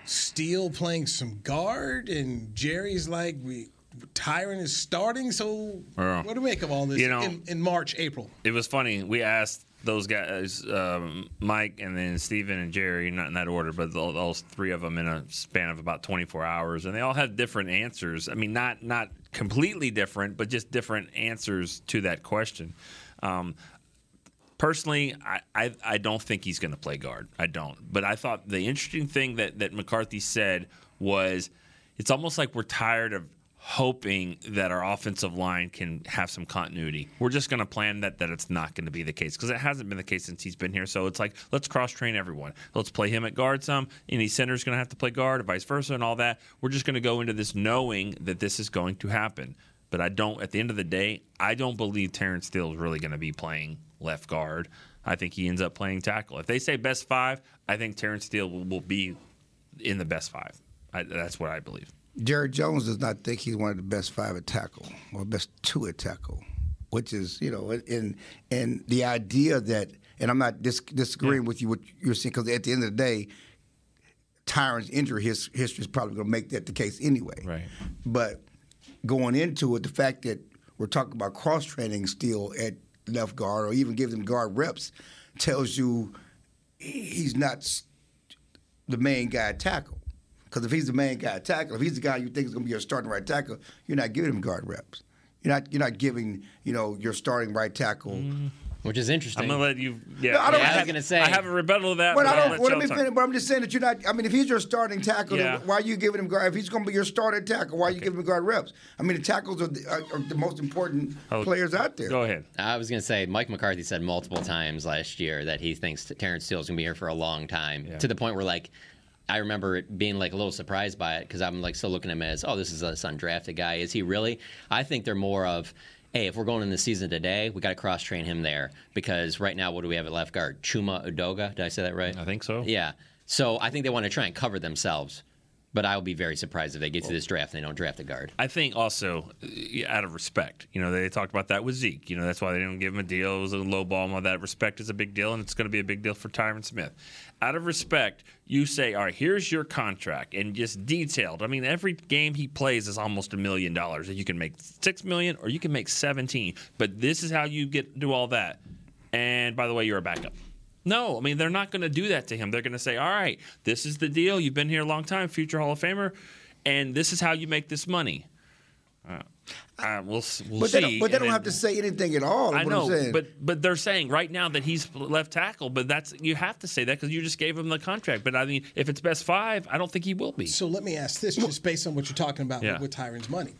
[SPEAKER 1] Steele playing some guard, and Jerry's like, we Tyron is starting. So what do we make of all this
[SPEAKER 3] You know-
[SPEAKER 1] in, in March, April?
[SPEAKER 3] It was funny. We asked those guys, um, Mike and then Stephen and Jerry, not in that order, but tho- those three of them in a span of about 24 hours, and they all had different answers. I mean, not not completely different, but just different answers to that question. Um, personally, I, I, I don't think he's going to play guard. I don't. But I thought the interesting thing that, that McCarthy said was it's almost like we're tired of hoping that our offensive line can have some continuity. We're just going to plan that that it's not going to be the case because it hasn't been the case since he's been here. So it's like let's cross train everyone. Let's play him at guard some. Any center's going to have to play guard, vice versa, and all that. We're just going to go into this knowing that this is going to happen. But I don't. At the end of the day, I don't believe Terrence Steele is really going to be playing left guard. I think he ends up playing tackle. If they say best five, I think Terrence Steele will, will be in the best five. I, that's what I believe.
[SPEAKER 2] Jared Jones does not think he's one of the best five at tackle or best two at tackle, which is you know, and and the idea that, and I'm not dis- disagreeing with you what you're saying because at the end of the day, Tyron's injury his history is probably going to make that the case anyway.
[SPEAKER 3] Right.
[SPEAKER 2] But going into it, the fact that we're talking about cross training still at left guard or even give them guard reps tells you he's not the main guy tackle. Because if he's the main guy tackle, if he's the guy you think is going to be your starting right tackle, you're not giving him guard reps. You're not you're not giving you know your starting right tackle. Mm-hmm.
[SPEAKER 4] Which is interesting.
[SPEAKER 3] I'm gonna let you. Yeah,
[SPEAKER 2] No, I don't-
[SPEAKER 4] Yeah, I was
[SPEAKER 3] have-
[SPEAKER 4] gonna say-
[SPEAKER 3] I have a rebuttal to that.
[SPEAKER 2] But
[SPEAKER 3] but
[SPEAKER 2] I don't. Well, let me finish. But I'm just saying that you're not. I mean, if he's your starting tackle, then
[SPEAKER 3] Yeah.
[SPEAKER 2] why are you giving him guard? If he's going to be your starting tackle, why are you giving him guard reps? I mean, the tackles are the, are, are the most important
[SPEAKER 3] Oh,
[SPEAKER 2] players out there.
[SPEAKER 3] Go ahead.
[SPEAKER 4] I was going to say, Mike McCarthy said multiple times last year that he thinks Terrence Steele's going to be here for a long time, to the point where, like, I remember it being like a little surprised by it because I'm like still looking at him as, oh, this is this undrafted guy. Is he really? I think they're more of, hey, if we're going in the season today, we got to cross train him there because right now, what do we have at left guard? Chuma Edoga. Did I say that right?
[SPEAKER 3] I think so.
[SPEAKER 4] Yeah. So I think they want to try and cover themselves. But I will be very surprised if they get to this draft and they don't draft a guard.
[SPEAKER 3] I think also out of respect, you know, they talked about that with Zeke. You know, that's why they didn't give him a deal. It was a low ball and all that. Respect is a big deal, and it's going to be a big deal for Tyron Smith. Out of respect, you say, all right, here's your contract, and just detailed. I mean, every game he plays is almost a million dollars. You can make six million or you can make seventeen, but this is how you get do all that. And by the way, you're a backup. No, I mean they're not going to do that to him. They're going to say, "All right, this is the deal. You've been here a long time, future Hall of Famer, and this is how you make this money." Uh, uh, we'll we'll
[SPEAKER 2] but
[SPEAKER 3] see.
[SPEAKER 2] they don't, but they
[SPEAKER 3] and
[SPEAKER 2] don't
[SPEAKER 3] then-
[SPEAKER 2] have to say anything at all. is
[SPEAKER 3] I
[SPEAKER 2] what
[SPEAKER 3] know,
[SPEAKER 2] I'm
[SPEAKER 3] but but they're saying right now that he's left tackle. But that's you have to say that because you just gave him the contract. But I mean, if it's best five, I don't think he will be.
[SPEAKER 1] So let me ask this, just based on what you're talking about
[SPEAKER 3] Yeah.
[SPEAKER 1] with, with Tyron's money.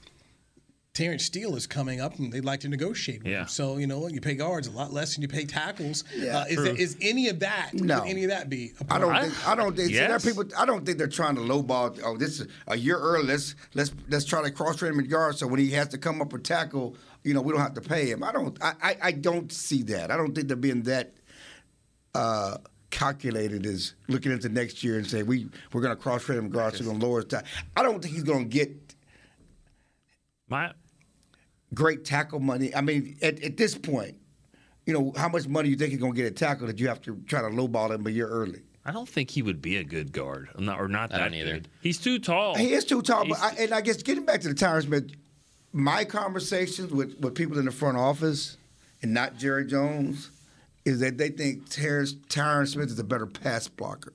[SPEAKER 1] Terrence Steele is coming up, and they'd like to negotiate with
[SPEAKER 3] Yeah.
[SPEAKER 1] him. So you know, you pay guards a lot less than you pay tackles.
[SPEAKER 2] Yeah.
[SPEAKER 1] uh, is,
[SPEAKER 3] True.
[SPEAKER 1] that, is any of that?
[SPEAKER 2] No.
[SPEAKER 1] Could any of that be? A
[SPEAKER 2] I
[SPEAKER 1] part
[SPEAKER 2] don't think I don't think see, there are people I don't think they're trying to lowball oh this is a year early let's let's let's try to cross train him in guards so when he has to come up with tackle you know we don't have to pay him I don't I, I, I don't see that I don't think they're being that uh, calculated as looking into next year and say we we're going to cross train him in guard so we're going to lower his tackle I don't think he's going to get
[SPEAKER 3] My
[SPEAKER 2] great tackle money I mean at, at this point you know how much money you think he's going to get at tackle that you have to try to lowball him a year early
[SPEAKER 3] I don't think he would be a good guard, I'm not, or not
[SPEAKER 4] I
[SPEAKER 3] that
[SPEAKER 4] don't either.
[SPEAKER 3] good. He's too tall.
[SPEAKER 2] He is too tall, but I, and I guess getting back to the Tyron Smith, my conversations with, with people in the front office, and not Jerry Jones, is that they think Terrence, Tyron Smith is a better pass blocker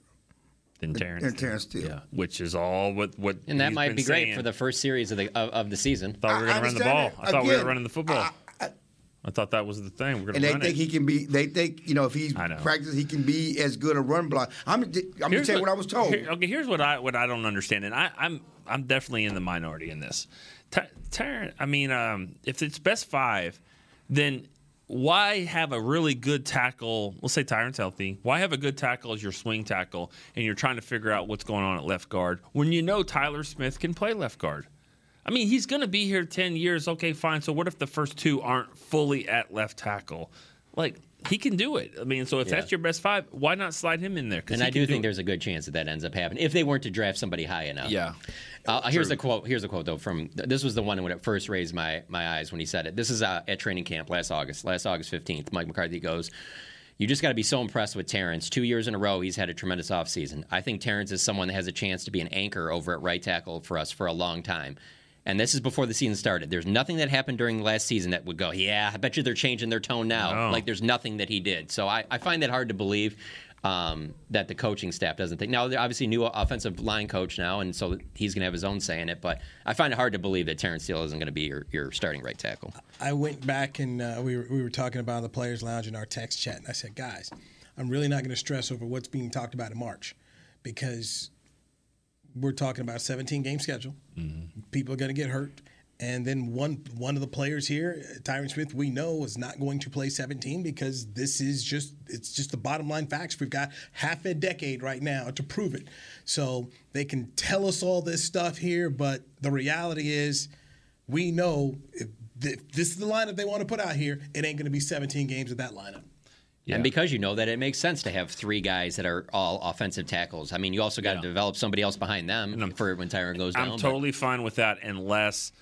[SPEAKER 3] than Terrence.
[SPEAKER 2] than Terrence Steele.
[SPEAKER 3] Yeah, which is all what what.
[SPEAKER 4] And that might
[SPEAKER 3] been
[SPEAKER 4] be great
[SPEAKER 3] saying.
[SPEAKER 4] for the first series of the of, of the season.
[SPEAKER 3] I thought we were
[SPEAKER 2] I- I
[SPEAKER 3] going to run the ball.
[SPEAKER 2] understand
[SPEAKER 3] I
[SPEAKER 2] that.
[SPEAKER 3] thought we were running the football.
[SPEAKER 2] I- I-
[SPEAKER 3] I thought that was the thing. We're going to.
[SPEAKER 2] And they
[SPEAKER 3] run
[SPEAKER 2] think
[SPEAKER 3] it.
[SPEAKER 2] he can be. They think you know if he's practiced, he can be as good a run block. I'm. I'm gonna tell you what I was told.
[SPEAKER 3] here- okay, here's what I what I don't understand, and I, I'm I'm definitely in the minority in this. Ty- Tyron, I mean, um, if it's best five, then why have a really good tackle? We'll say Tyron's healthy. Why have a good tackle as your swing tackle, and you're trying to figure out what's going on at left guard when you know Tyler Smith can play left guard? I mean, he's going to be here 10 years. Okay, fine. So, what if the first two aren't fully at left tackle? Like, he can do it. I mean, so if
[SPEAKER 4] Yeah.
[SPEAKER 3] that's your best five, why not slide him in there? 'Cause
[SPEAKER 4] And I
[SPEAKER 3] can
[SPEAKER 4] do think
[SPEAKER 3] it.
[SPEAKER 4] there's a good chance that that ends up happening if they weren't to draft somebody high enough.
[SPEAKER 3] Yeah.
[SPEAKER 4] Uh, here's a quote. Here's a quote though from this was the one when it first raised my my eyes when he said it. This is uh, at training camp last August, last August 15th. Mike McCarthy goes, you just got to be so impressed with Terrence. Two years in a row, he's had a tremendous offseason. I think Terrence is someone that has a chance to be an anchor over at right tackle for us for a long time. And this is before the season started. There's nothing that happened during the last season that would go, yeah, I bet you they're changing their tone now.
[SPEAKER 3] No.
[SPEAKER 4] Like there's nothing that he did. So I, I find that hard to believe um, that the coaching staff doesn't think. Now, they're obviously new offensive line coach now, and so he's going to have his own say in it. But I find it hard to believe that Terrence Steele isn't going to be your, your starting right tackle.
[SPEAKER 1] I went back and uh, we, were, we were talking about the players' lounge in our text chat, and I said, guys, I'm really not going to stress over what's being talked about in March because we're talking about a 17 game schedule. Mm-hmm. People are going to get hurt. And then one one of the players here, Tyron Smith, we know is not going to play 17 because this is just it's just the bottom line facts. We've got half a decade right now to prove it. So they can tell us all this stuff here, but the reality is we know if, if this is the lineup they want to put out here, it ain't going to be 17 games with that lineup.
[SPEAKER 4] And because you know that, it makes sense to have three guys that are all offensive tackles. I mean, you also got to develop somebody else behind them for when Tyron goes down.
[SPEAKER 3] I'm
[SPEAKER 4] but-
[SPEAKER 3] totally fine with that unless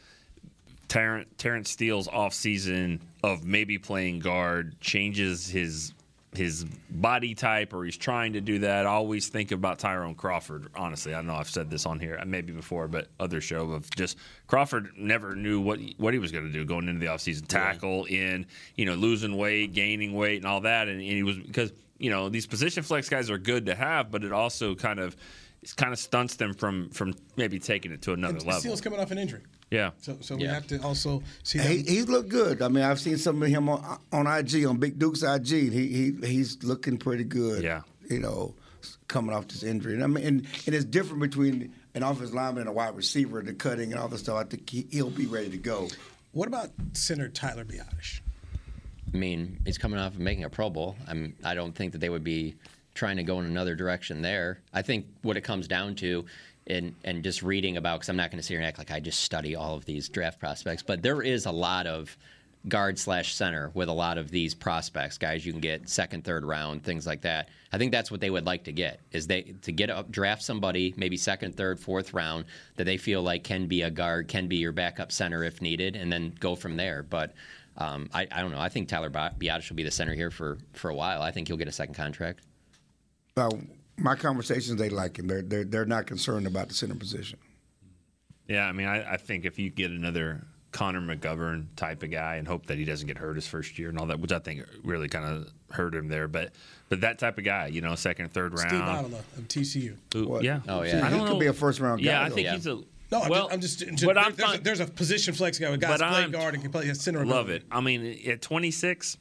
[SPEAKER 3] Terrence, Terrence Steele's offseason of maybe playing guard changes his his body type or he's trying to do that. I always think about Tyrone Crawford. Honestly, I know I've said this on here uh, maybe before, but other show of just Crawford never knew what he, what he was going to do going into the offseason. Tackle in, you know, losing weight, gaining weight, and all that. And, and he was because you know these position flex guys are good to have, but it also kind of it kind of stunts them from from maybe taking it to another
[SPEAKER 1] And
[SPEAKER 3] level.
[SPEAKER 1] Steele's coming off an injury.
[SPEAKER 3] Yeah.
[SPEAKER 1] So, so we have to also see
[SPEAKER 2] He,
[SPEAKER 1] that.
[SPEAKER 2] he's looked good. I mean, I've seen some of him on, on IG, on Big Duke's IG. He, he he's looking pretty good.
[SPEAKER 3] Yeah.
[SPEAKER 2] You know, coming off this injury. And I mean, and, and it's different between an offensive lineman and a wide receiver, the cutting and all the stuff. I think he, he'll be ready to go.
[SPEAKER 1] What about center Tyler Biadasz?
[SPEAKER 4] I mean, he's coming off of making a Pro Bowl. I'm, I don't think that they would be trying to go in another direction there. I think what it comes down to, and and just reading about, because I'm not going to sit here and act like I just study all of these draft prospects, but there is a lot of guard slash center with a lot of these prospects, guys you can get second, third round, things like that. I think that's what they would like to get is they to get up, draft somebody maybe second, third, fourth round that they feel like can be a guard, can be your backup center if needed, and then go from there. But um, I, I don't know. I think Tyler Bi- Biadasz will be the center here for, for a while. I think he'll get a second contract.
[SPEAKER 2] Well, my conversations, they like him. They're, they're, they're not concerned about the center position.
[SPEAKER 3] Yeah, I mean, I, I think if you get another Connor McGovern type of guy and hope that he doesn't get hurt his first year and all that, which I think really kind of hurt him there. But but that type of guy, you know, second, third round.
[SPEAKER 1] Steve Avila of TCU.
[SPEAKER 3] Who- yeah.
[SPEAKER 4] Oh,
[SPEAKER 2] See, he could be a first round guy.
[SPEAKER 3] Yeah, I
[SPEAKER 2] though.
[SPEAKER 3] think he's a.
[SPEAKER 1] No, I'm
[SPEAKER 3] well,
[SPEAKER 1] just, I'm just,
[SPEAKER 3] but
[SPEAKER 1] there-
[SPEAKER 3] I'm
[SPEAKER 1] there's,
[SPEAKER 3] fine.
[SPEAKER 1] a, there's a position flex guy with guys
[SPEAKER 3] But
[SPEAKER 1] play
[SPEAKER 3] I'm-
[SPEAKER 1] guard and can play center.
[SPEAKER 3] Love it. I mean, at 26,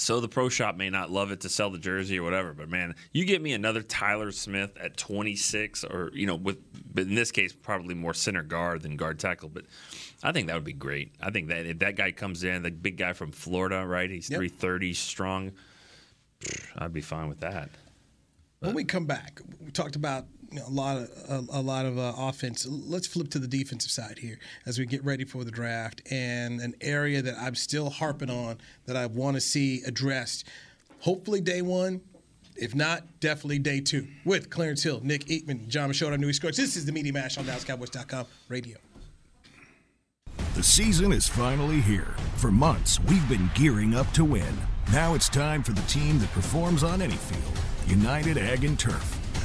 [SPEAKER 3] so the pro shop may not love it to sell the jersey or whatever, but man, you get me another Tyler Smith at 26, or you know, with but in this case probably more center guard than guard tackle, but I think that would be great. I think that if that guy comes in, the big guy from Florida, right? He's
[SPEAKER 1] Yep.
[SPEAKER 3] 330 strong. I'd be fine with that.
[SPEAKER 1] When we come back, we talked about a lot of a, a lot of uh, offense. Let's flip to the defensive side here as we get ready for the draft, and an area that I'm still harping on that I want to see addressed. Hopefully, day one. If not, definitely day two. With Clarence Hill, Nick Eatman, Jon Machota, Newy Scruggs. This is the Media Mash on DallasCowboys.com radio.
[SPEAKER 7] The season is finally here. For months, we've been gearing up to win. Now it's time for the team that performs on any field United Ag and Turf.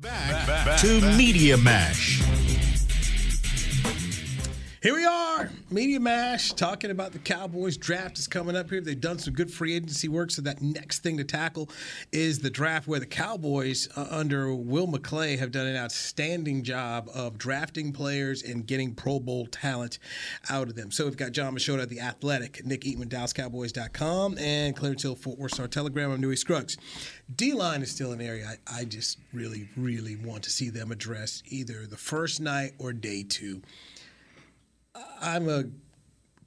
[SPEAKER 8] Back to Media Mash.
[SPEAKER 1] Here we are, Media Mash, talking about the Cowboys draft is coming up here. They've done some good free agency work, so that next thing to tackle is the draft, where the Cowboys, uh, under Will McClay, have done an outstanding job of drafting players and getting Pro Bowl talent out of them. So we've got Jon Machota at The Athletic, Nick Eatman, DallasCowboys.com, and Clarence Hill, Fort Worth Star Telegram. I'm Newy Scruggs. D line is still an area I, I just really, really want to see them address either the first night or day two. I'm a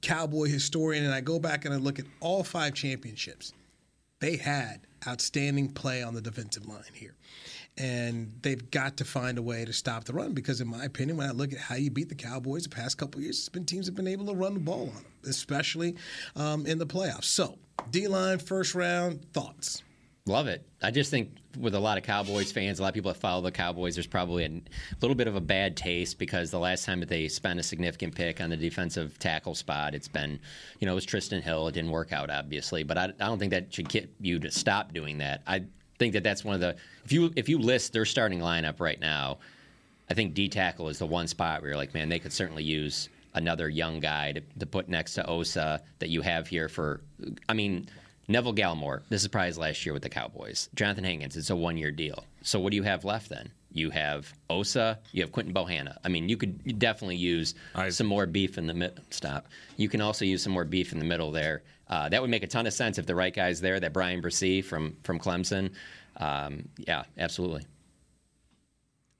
[SPEAKER 1] cowboy historian and I go back and I look at all five championships. They had outstanding play on the defensive line here. And they've got to find a way to stop the run because, in my opinion, when I look at how you beat the Cowboys the past couple years, it's been teams have been able to run the ball on them, especially um, in the playoffs. So, D line, first round, thoughts?
[SPEAKER 4] Love it. I just think with a lot of Cowboys fans, a lot of people that follow the Cowboys, there's probably a little bit of a bad taste because the last time that they spent a significant pick on the defensive tackle spot, it's been, you know, it was Trysten Hill. It didn't work out, obviously, but I, I don't think that should get you to stop doing that. I think that that's one of the if you if you list their starting lineup right now, I think D tackle is the one spot where you're like, man, they could certainly use another young guy to, to put next to Osa that you have here for. I mean. Neville Gallimore, this is probably his last year with the Cowboys. Jonathan Hankins, it's a one year deal. So what do you have left then? You have Osa, you have Quinton Bohanna. I mean, you could definitely use some more beef in the mid. Stop. You can also use some more beef in the middle there. Uh, that would make a ton of sense if the right guy's there. That Bryan Bresee from from Clemson. Um, yeah, absolutely.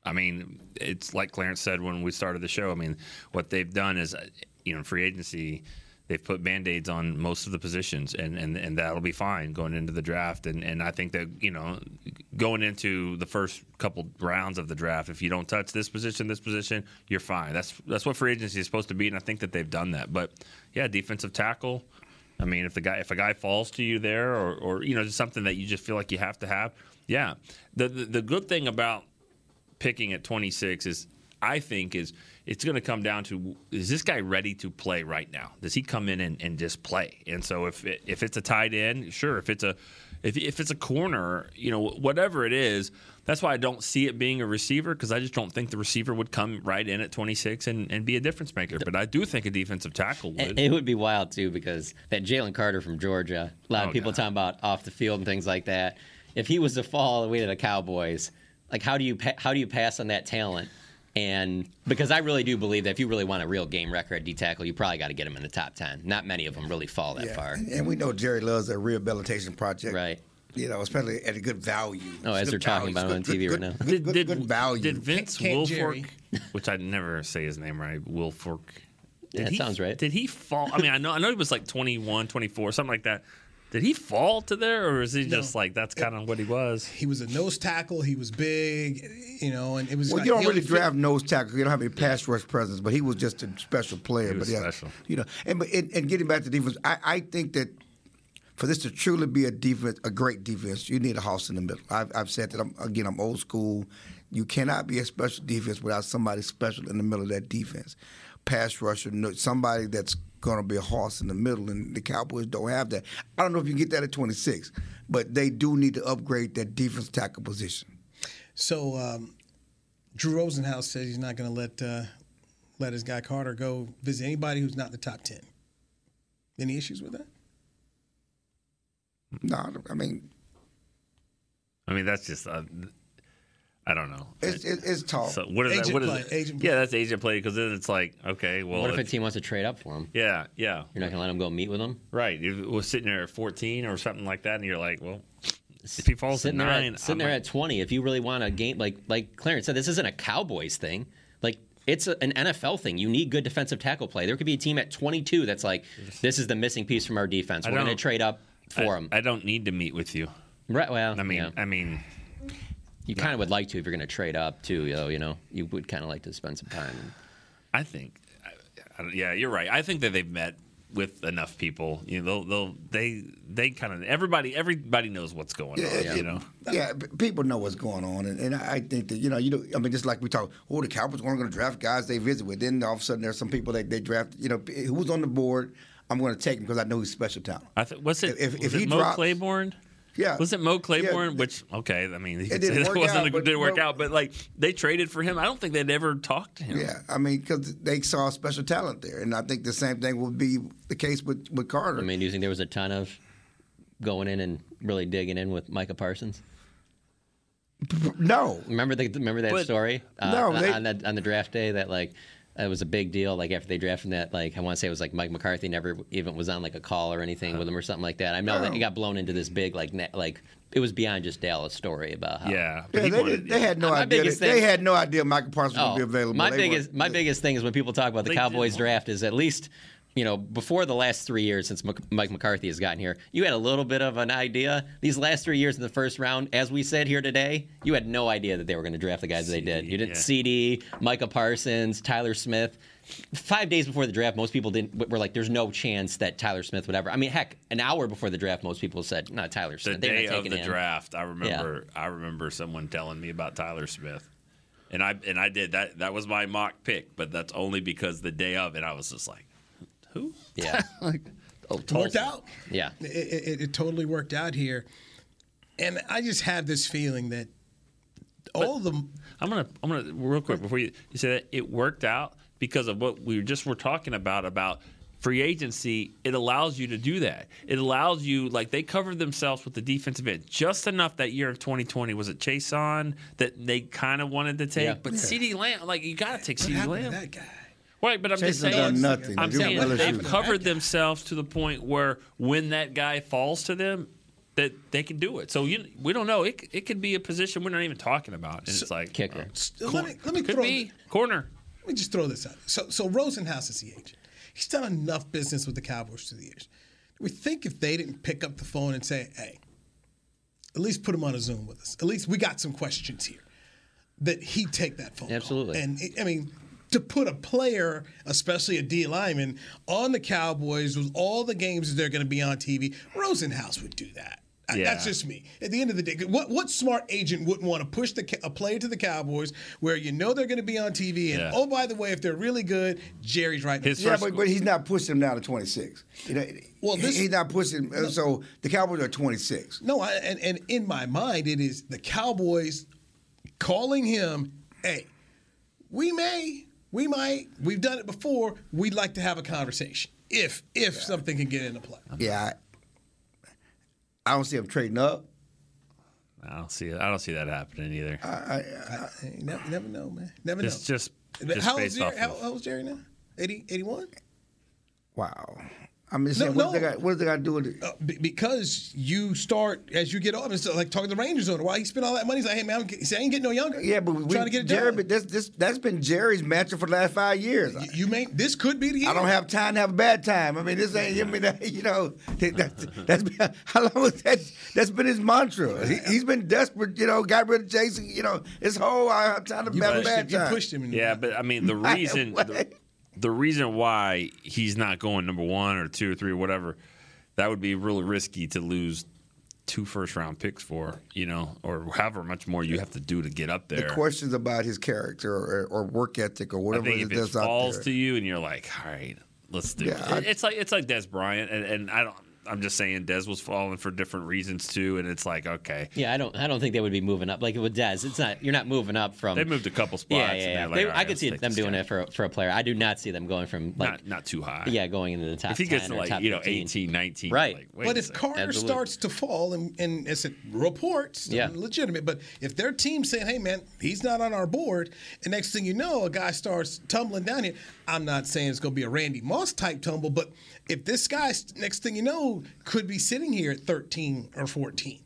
[SPEAKER 3] I mean, it's like Clarence said when we started the show. I mean, what they've done is, you know, free agency they've put band-aids on most of the positions and, and, and that'll be fine going into the draft. And, and I think that you know going into the first couple rounds of the draft if you don't touch this position this position you're fine. That's that's what free agency is supposed to be and I think that they've done that. But yeah defensive tackle I mean if the guy if a guy falls to you there or, or you know just something that you just feel like you have to have yeah. The the, the good thing about picking at 26 is I think is it's going to come down to is this guy ready to play right now? Does he come in and, and just play? And so if it, if it's a tight end, sure. If it's a if, if it's a corner, you know whatever it is, that's why I don't see it being a receiver because I just don't think the receiver would come right in at 26 and, and be a difference maker. But I do think a defensive tackle would.
[SPEAKER 4] It would be wild too because that Jalen Carter from Georgia, a lot of
[SPEAKER 3] Oh,
[SPEAKER 4] people
[SPEAKER 3] God.
[SPEAKER 4] talking about off the field and things like that. If he was to fall all the way to the Cowboys, like how do you pa- how do you pass on that talent? And because I really do believe that if you really want a real game record at D tackle, you probably got to get him in the top ten. Not many of them really fall that
[SPEAKER 2] Yeah,
[SPEAKER 4] far.
[SPEAKER 2] And, and we know Jerry loves a rehabilitation project.
[SPEAKER 4] Right.
[SPEAKER 2] You know, especially at a good value.
[SPEAKER 4] Oh, as they're talking
[SPEAKER 2] value.
[SPEAKER 4] about on
[SPEAKER 2] Good-
[SPEAKER 4] TV
[SPEAKER 2] good,
[SPEAKER 4] right now.
[SPEAKER 2] Good, good, good value.
[SPEAKER 3] Did Vince
[SPEAKER 1] Can't Jerry.
[SPEAKER 3] Wilfork, which I'd never say his name right, Wilfork.
[SPEAKER 4] Yeah, that
[SPEAKER 3] he-
[SPEAKER 4] sounds right.
[SPEAKER 3] Did he fall? I mean, I know I know he was like 21, 24, something like that. Did he fall to there, or is he just like that's kind of what he was?
[SPEAKER 1] He was a nose tackle. He was big, you know, and it was.
[SPEAKER 2] Well,
[SPEAKER 1] like
[SPEAKER 2] you don't really
[SPEAKER 1] only fit-
[SPEAKER 2] draft nose tackle. You don't have any pass rush presence, but he was just a special player.
[SPEAKER 3] He was
[SPEAKER 2] but yeah,
[SPEAKER 3] special.
[SPEAKER 2] You know, and but and, and getting back to defense, I, I think that for this to truly be a defense, a great defense, you need a house in the middle. I've, I've said that. I'm, again, I'm old school. You cannot be a special defense without somebody special in the middle of that defense. Pass rusher, no- somebody that's going to be a horse in the middle, and the Cowboys don't have that. I don't know if you can get that at 26, but they do need to upgrade that defense tackle position.
[SPEAKER 1] So um, Drew Rosenhaus says he's not going to let uh, let his guy Carter go visit anybody who's not in the top ten. Any issues with that?
[SPEAKER 2] No, I mean,
[SPEAKER 3] I mean, that's just. Uh, I don't know.
[SPEAKER 2] It's it's, it's tall.
[SPEAKER 3] So what is that? What is
[SPEAKER 1] play,
[SPEAKER 3] it?
[SPEAKER 1] agent
[SPEAKER 3] yeah, that's agent play because then it's like okay, well,
[SPEAKER 4] what if a team wants to trade up for him?
[SPEAKER 3] yeah, yeah,
[SPEAKER 4] You're not going to let him go meet with them,
[SPEAKER 3] right. You was sitting there at 14 or something like that, and you're like, well, if he falls to
[SPEAKER 4] sitting there,
[SPEAKER 3] nine,
[SPEAKER 4] at, sitting
[SPEAKER 3] I
[SPEAKER 4] there
[SPEAKER 3] might-
[SPEAKER 4] at 20, if you really want a game, like like Clarence said, this isn't a Cowboys thing. Like it's a, an NFL thing. You need good defensive tackle play. There could be a team at 22 that's like, this is the missing piece from our defense. We're going to trade up for
[SPEAKER 3] I,
[SPEAKER 4] him.
[SPEAKER 3] I don't need to meet with you.
[SPEAKER 4] Right. Well,
[SPEAKER 3] I mean,
[SPEAKER 4] yeah.
[SPEAKER 3] I mean,
[SPEAKER 4] you kind of would like to if you're going to trade up too. You know, you know, you would kind of like to spend some time.
[SPEAKER 3] I think, I, I, yeah, you're right. I think that they've met with enough people. You know, they'll, they'll they they kind of everybody everybody knows what's going on. You know,
[SPEAKER 2] Yeah, people know what's going on, and, and I think that you know, you know, I mean, just like we talk, oh, the Cowboys weren't going to draft guys they visit with. Then all of a sudden, there's some people that they draft. You know, p- who's on the board? I'm going to take him because I know he's special talent.
[SPEAKER 3] I th- what's it?
[SPEAKER 2] If-
[SPEAKER 3] was
[SPEAKER 2] if
[SPEAKER 3] it
[SPEAKER 2] he
[SPEAKER 3] Mo
[SPEAKER 2] drops-
[SPEAKER 3] Claiborne?
[SPEAKER 2] Yeah.
[SPEAKER 3] Was it Mo Claiborne?
[SPEAKER 2] Yeah.
[SPEAKER 3] Which okay, I mean, you
[SPEAKER 2] It didn't work
[SPEAKER 3] wasn't
[SPEAKER 2] out,
[SPEAKER 3] a,
[SPEAKER 2] but
[SPEAKER 3] didn't work
[SPEAKER 2] Mo-
[SPEAKER 3] out, but like they traded for him. I don't think they'd ever talked to him.
[SPEAKER 2] Yeah, I mean, because they saw special talent there, and I think the same thing would be the case with with Carter.
[SPEAKER 4] I mean, do you think there was a ton of going in and really digging in with Micah Parsons?
[SPEAKER 2] No.
[SPEAKER 4] Remember the remember that
[SPEAKER 2] But-
[SPEAKER 4] story? Uh,
[SPEAKER 2] No, they-
[SPEAKER 4] on that on the draft day that like it was a big deal. Like after they drafted that, like I want to say it was like Mike McCarthy never even was on like a call or anything with him or something like that. I know that
[SPEAKER 2] No.
[SPEAKER 4] it got blown into this big like net, like it was beyond just Dallas story about how
[SPEAKER 3] Yeah,
[SPEAKER 2] yeah, they, did, they had no
[SPEAKER 4] My
[SPEAKER 2] idea.
[SPEAKER 4] biggest
[SPEAKER 2] That, they had no idea Michael Parsons
[SPEAKER 4] Oh,
[SPEAKER 2] would be oh, available.
[SPEAKER 4] My
[SPEAKER 2] They
[SPEAKER 4] biggest
[SPEAKER 2] were-
[SPEAKER 4] my biggest thing is when people talk about the Cowboys
[SPEAKER 3] did.
[SPEAKER 4] draft is at least you know before the last three years since Mike McCarthy has gotten here, you had a little bit of an idea. These last three years in the first round, as we said here today, you had no idea that they were going to draft the guys they did. You didn't
[SPEAKER 3] yeah.
[SPEAKER 4] CeeDee, Micah Parsons, Tyler Smith. Five days before the draft, most people didn't were like, "There's no chance that Tyler Smith would ever." I mean, heck, an hour before the draft, most people said, "Not Tyler
[SPEAKER 3] the
[SPEAKER 4] Smith." They're
[SPEAKER 3] day of the
[SPEAKER 4] him."
[SPEAKER 3] draft, I remember yeah. I remember someone telling me about Tyler Smith. And I and I did that that was my mock pick, but that's only because the day of it I was just like, who?
[SPEAKER 4] Yeah.
[SPEAKER 3] like oh,
[SPEAKER 1] Worked out.
[SPEAKER 4] Yeah.
[SPEAKER 1] It, it, it totally worked out here. And I just have this feeling that all the
[SPEAKER 3] I'm gonna I'm gonna real quick before you you say that it worked out because of what we just were talking about about free agency. It allows you to do that. It allows you like they covered themselves with the defensive end just enough that year of 2020. Was it Chase on that they kind of wanted to take?
[SPEAKER 4] Yeah.
[SPEAKER 3] But
[SPEAKER 4] Yeah.
[SPEAKER 3] CeeDee Lamb, like you got to take
[SPEAKER 1] CeeDee to
[SPEAKER 3] Lamb.
[SPEAKER 1] that guy.
[SPEAKER 3] Right, but I'm
[SPEAKER 2] Chase
[SPEAKER 3] just saying.
[SPEAKER 2] done nothing.
[SPEAKER 3] I'm saying
[SPEAKER 2] LSU.
[SPEAKER 3] they've covered themselves to the point where when that guy falls to them, that they can do it. So you, we don't know. It, it could be a position we're not even talking about. And it's like
[SPEAKER 4] kicker.
[SPEAKER 1] Uh, let me let me
[SPEAKER 3] could
[SPEAKER 1] throw
[SPEAKER 3] be corner.
[SPEAKER 1] Let me just throw this out. So so Rosenhaus is the agent. He's done enough business with the Cowboys through the years. We think if they didn't pick up the phone and say, "Hey, at least put him on a Zoom with us. At least we got some questions here." That he'd take that phone. call.
[SPEAKER 4] Absolutely.
[SPEAKER 1] And it, I mean, to put a player, especially a D lineman, on the Cowboys with all the games that they're going to be on TV, Rosenhaus would do that.
[SPEAKER 3] Yeah.
[SPEAKER 1] That's just me. At the end of the day, what what smart agent wouldn't want to push the, a player to the Cowboys where you know they're going to be on TV? And
[SPEAKER 3] Yeah.
[SPEAKER 1] oh, by the way, if they're really good, Jerry's right.
[SPEAKER 3] His
[SPEAKER 2] Yeah, but, but he's not pushing them down to 26. You know,
[SPEAKER 1] Well, this-
[SPEAKER 2] he's not pushing. uh, So the Cowboys are 26.
[SPEAKER 1] No, I, and and in my mind, it is the Cowboys calling him. Hey, we may, we might, we've done it before. We'd like to have a conversation if if something can get into play.
[SPEAKER 2] Yeah, I, I don't see him trading up.
[SPEAKER 3] I don't see it. I don't see that happening either.
[SPEAKER 2] I, I, I,
[SPEAKER 1] You never, never know, man. Never
[SPEAKER 3] It's
[SPEAKER 1] know.
[SPEAKER 3] just, just
[SPEAKER 1] how old is Jerry?
[SPEAKER 3] off
[SPEAKER 1] How, how old is Jerry now? 80, 81?
[SPEAKER 2] wow. I'm just
[SPEAKER 1] No,
[SPEAKER 2] saying, what,
[SPEAKER 1] no.
[SPEAKER 2] They got, what do they got to do with it?
[SPEAKER 1] Uh, be- because you start as you get older. It's like talking to the Rangers owner. Why he spent all that money? He's like, hey man, I'm, get- he I ain't getting no younger.
[SPEAKER 2] Yeah, but we,
[SPEAKER 1] trying to get it
[SPEAKER 2] Jerry,
[SPEAKER 1] done.
[SPEAKER 2] but this, this, that's been Jerry's mantra for the last five years.
[SPEAKER 1] You, you may this could be the year.
[SPEAKER 2] I don't have time to have a bad time. I mean, this ain't. I mean, you know, that's, that's been, how long was that? That's been his mantra. He, he's been desperate. You know, got rid of Jason. You know, his whole I have time to
[SPEAKER 1] You
[SPEAKER 2] have a bad
[SPEAKER 1] him. You pushed him. in-
[SPEAKER 3] Yeah, but I mean the reason
[SPEAKER 2] what?
[SPEAKER 3] the, the reason why he's not going number one or two or three or whatever, that would be really risky to lose two first round picks for, you know, or however much more you have to do to get up there.
[SPEAKER 2] The questions about his character or, or work ethic or whatever I
[SPEAKER 3] think
[SPEAKER 2] it
[SPEAKER 3] if it
[SPEAKER 2] out
[SPEAKER 3] falls to you and you're like, all right, let's do
[SPEAKER 2] Yeah,
[SPEAKER 3] it.
[SPEAKER 2] I-
[SPEAKER 3] it's like it's like Dez Bryant, and, and I don't. I'm just saying Dez was falling for different reasons too, and it's like okay,
[SPEAKER 4] Yeah, I don't. I don't think they would be moving up like with Dez. It's not. You're not moving up from.
[SPEAKER 3] they moved a couple spots.
[SPEAKER 4] Yeah,
[SPEAKER 3] and
[SPEAKER 4] yeah,
[SPEAKER 3] they're
[SPEAKER 4] yeah.
[SPEAKER 3] like,
[SPEAKER 4] They-
[SPEAKER 3] "All right,
[SPEAKER 4] I could see them doing
[SPEAKER 3] guy."
[SPEAKER 4] it for for a player. I do not see them going from like
[SPEAKER 3] not not too high.
[SPEAKER 4] yeah, going into the top.
[SPEAKER 3] If he gets
[SPEAKER 4] 10
[SPEAKER 3] to like you know
[SPEAKER 4] 15.
[SPEAKER 3] 18, 19,
[SPEAKER 4] Right.
[SPEAKER 3] Like, wait
[SPEAKER 1] But if. Carter
[SPEAKER 4] Absolutely.
[SPEAKER 1] starts to fall, and, and it's a reports,
[SPEAKER 4] Yeah.
[SPEAKER 1] legitimate. But if their team saying, "Hey, man, he's not on our board," and next thing you know, a guy starts tumbling down here. I'm not saying it's going to be a Randy Moss type tumble, but if this guy, next thing you know, could be sitting here at 13 or 14.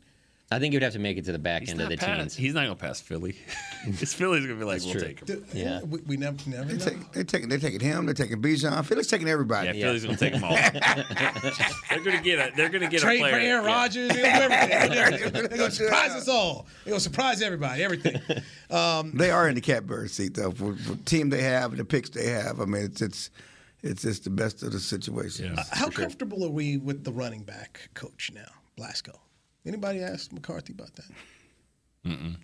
[SPEAKER 4] I think you'd have to make it to the back
[SPEAKER 3] He's
[SPEAKER 4] end of the
[SPEAKER 3] pass-
[SPEAKER 4] teens.
[SPEAKER 3] He's not gonna pass Philly. His Philly's gonna be like,
[SPEAKER 4] That's
[SPEAKER 3] we'll
[SPEAKER 4] true.
[SPEAKER 3] take him.
[SPEAKER 1] Dude,
[SPEAKER 4] Yeah.
[SPEAKER 1] we, we never, never
[SPEAKER 2] They
[SPEAKER 1] know.
[SPEAKER 2] take, they taking they taking him. They're taking Bijan. Philly's taking everybody.
[SPEAKER 3] Yeah, Philly's gonna take them all. they're gonna get a. They're gonna get
[SPEAKER 1] Trade
[SPEAKER 3] a player.
[SPEAKER 1] for Aaron
[SPEAKER 3] yeah.
[SPEAKER 1] Rodgers. They're gonna. They're gonna surprise us all. They're gonna surprise everybody. Everything. Um,
[SPEAKER 2] They are in the catbird seat though. For, for the team they have and the picks they have, I mean, it's it's it's just the best of the situation.
[SPEAKER 3] Yeah.
[SPEAKER 1] how comfortable are we with the running back coach now, Blasko? Anybody ask McCarthy about that?
[SPEAKER 3] Mm-mm.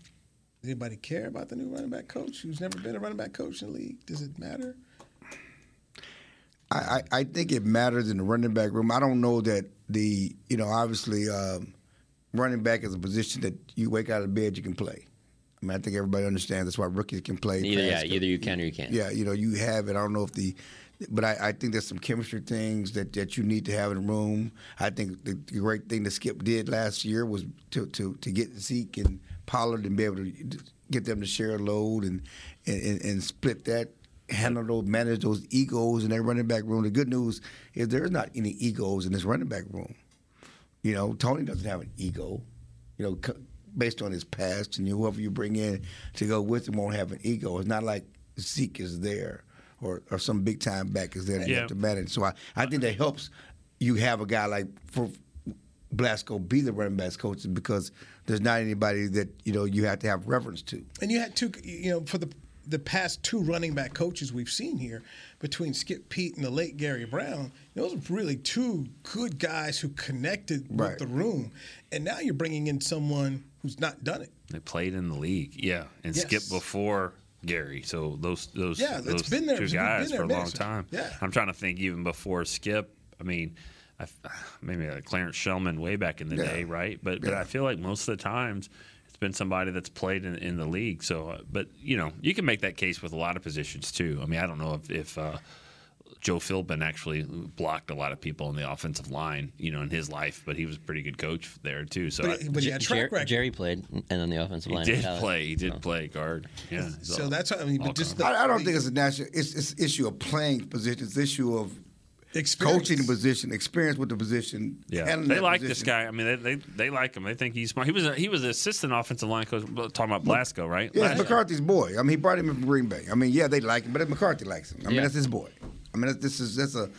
[SPEAKER 1] Anybody care about the new running back coach who's never been a running back coach in the league? Does it matter?
[SPEAKER 2] I, I, I think it matters in the running back room. I don't know that the you know obviously um, running back is a position that you wake out of bed you can play. I mean I think everybody understands that's why rookies can play.
[SPEAKER 4] Either yeah, either you can or you can't.
[SPEAKER 2] Yeah, you know, you have it. I don't know if the, but I, I think there's some chemistry things that, that you need to have in the room. I think the, the great thing that Skip did last year was to, to, to get Zeke and Pollard and be able to get them to share a load and and, and, split that, handle those, manage those egos in that running back room. The good news is there's not any egos in this running back room. You know, Tony doesn't have an ego. You know, based on his past, and whoever you bring in to go with him won't have an ego. It's not like Zeke is there or, or some big time back is there that you
[SPEAKER 3] Yeah.
[SPEAKER 2] have to manage. So I, I think that helps you have a guy like for Blasko be the running backs coach because there's not anybody that you know you have to have reverence to.
[SPEAKER 1] And you had two, you know, for the the past two running back coaches we've seen here, between Skip Peete and the late Gary Brown, those are really two good guys who connected
[SPEAKER 2] Right.
[SPEAKER 1] with the room. And now you're bringing in someone who's not done it.
[SPEAKER 3] They played in the league, yeah, and
[SPEAKER 1] Yes.
[SPEAKER 3] Skip before Gary. So those those
[SPEAKER 1] Yeah,
[SPEAKER 3] those
[SPEAKER 1] been there-
[SPEAKER 3] two
[SPEAKER 1] it's been
[SPEAKER 3] guys
[SPEAKER 1] there
[SPEAKER 3] for a long time.
[SPEAKER 1] Yeah.
[SPEAKER 3] I'm trying to think even before Skip. I mean, I, maybe like Clarence Shelmon way back in the
[SPEAKER 2] Yeah.
[SPEAKER 3] day, right? But but I feel like most of the times it's been somebody that's played in, in the league. So, uh, but you know, you can make that case with a lot of positions too. I mean, I don't know if if uh, Joe Philbin actually blocked a lot of people in the offensive line, you know, in his life, but he was a pretty good coach there too. So
[SPEAKER 1] But,
[SPEAKER 3] I,
[SPEAKER 1] but he had track
[SPEAKER 4] Jer-
[SPEAKER 1] record.
[SPEAKER 4] Jerry played and on the offensive
[SPEAKER 3] he
[SPEAKER 4] line.
[SPEAKER 3] did
[SPEAKER 4] college.
[SPEAKER 3] play. He did
[SPEAKER 4] So.
[SPEAKER 3] play guard. Yeah.
[SPEAKER 1] so
[SPEAKER 3] all-
[SPEAKER 1] that's what I mean. But just the,
[SPEAKER 2] I, I don't think it's a national. It's it's an issue of playing position. It's an issue of
[SPEAKER 1] experience.
[SPEAKER 2] coaching the position, experience with the position.
[SPEAKER 3] Yeah,
[SPEAKER 2] handling
[SPEAKER 3] they
[SPEAKER 2] that
[SPEAKER 3] like this guy. I mean, they, they they like him. They think he's smart. He was a, he was an assistant offensive line coach. Talking about Blasko, right?
[SPEAKER 2] Yeah,
[SPEAKER 3] Last
[SPEAKER 2] it's
[SPEAKER 3] year.
[SPEAKER 2] McCarthy's boy. I mean, he brought him in from Green Bay. I mean, yeah, they like him, but McCarthy likes him. I mean,
[SPEAKER 4] Yeah.
[SPEAKER 2] that's his boy. I mean, this is that's a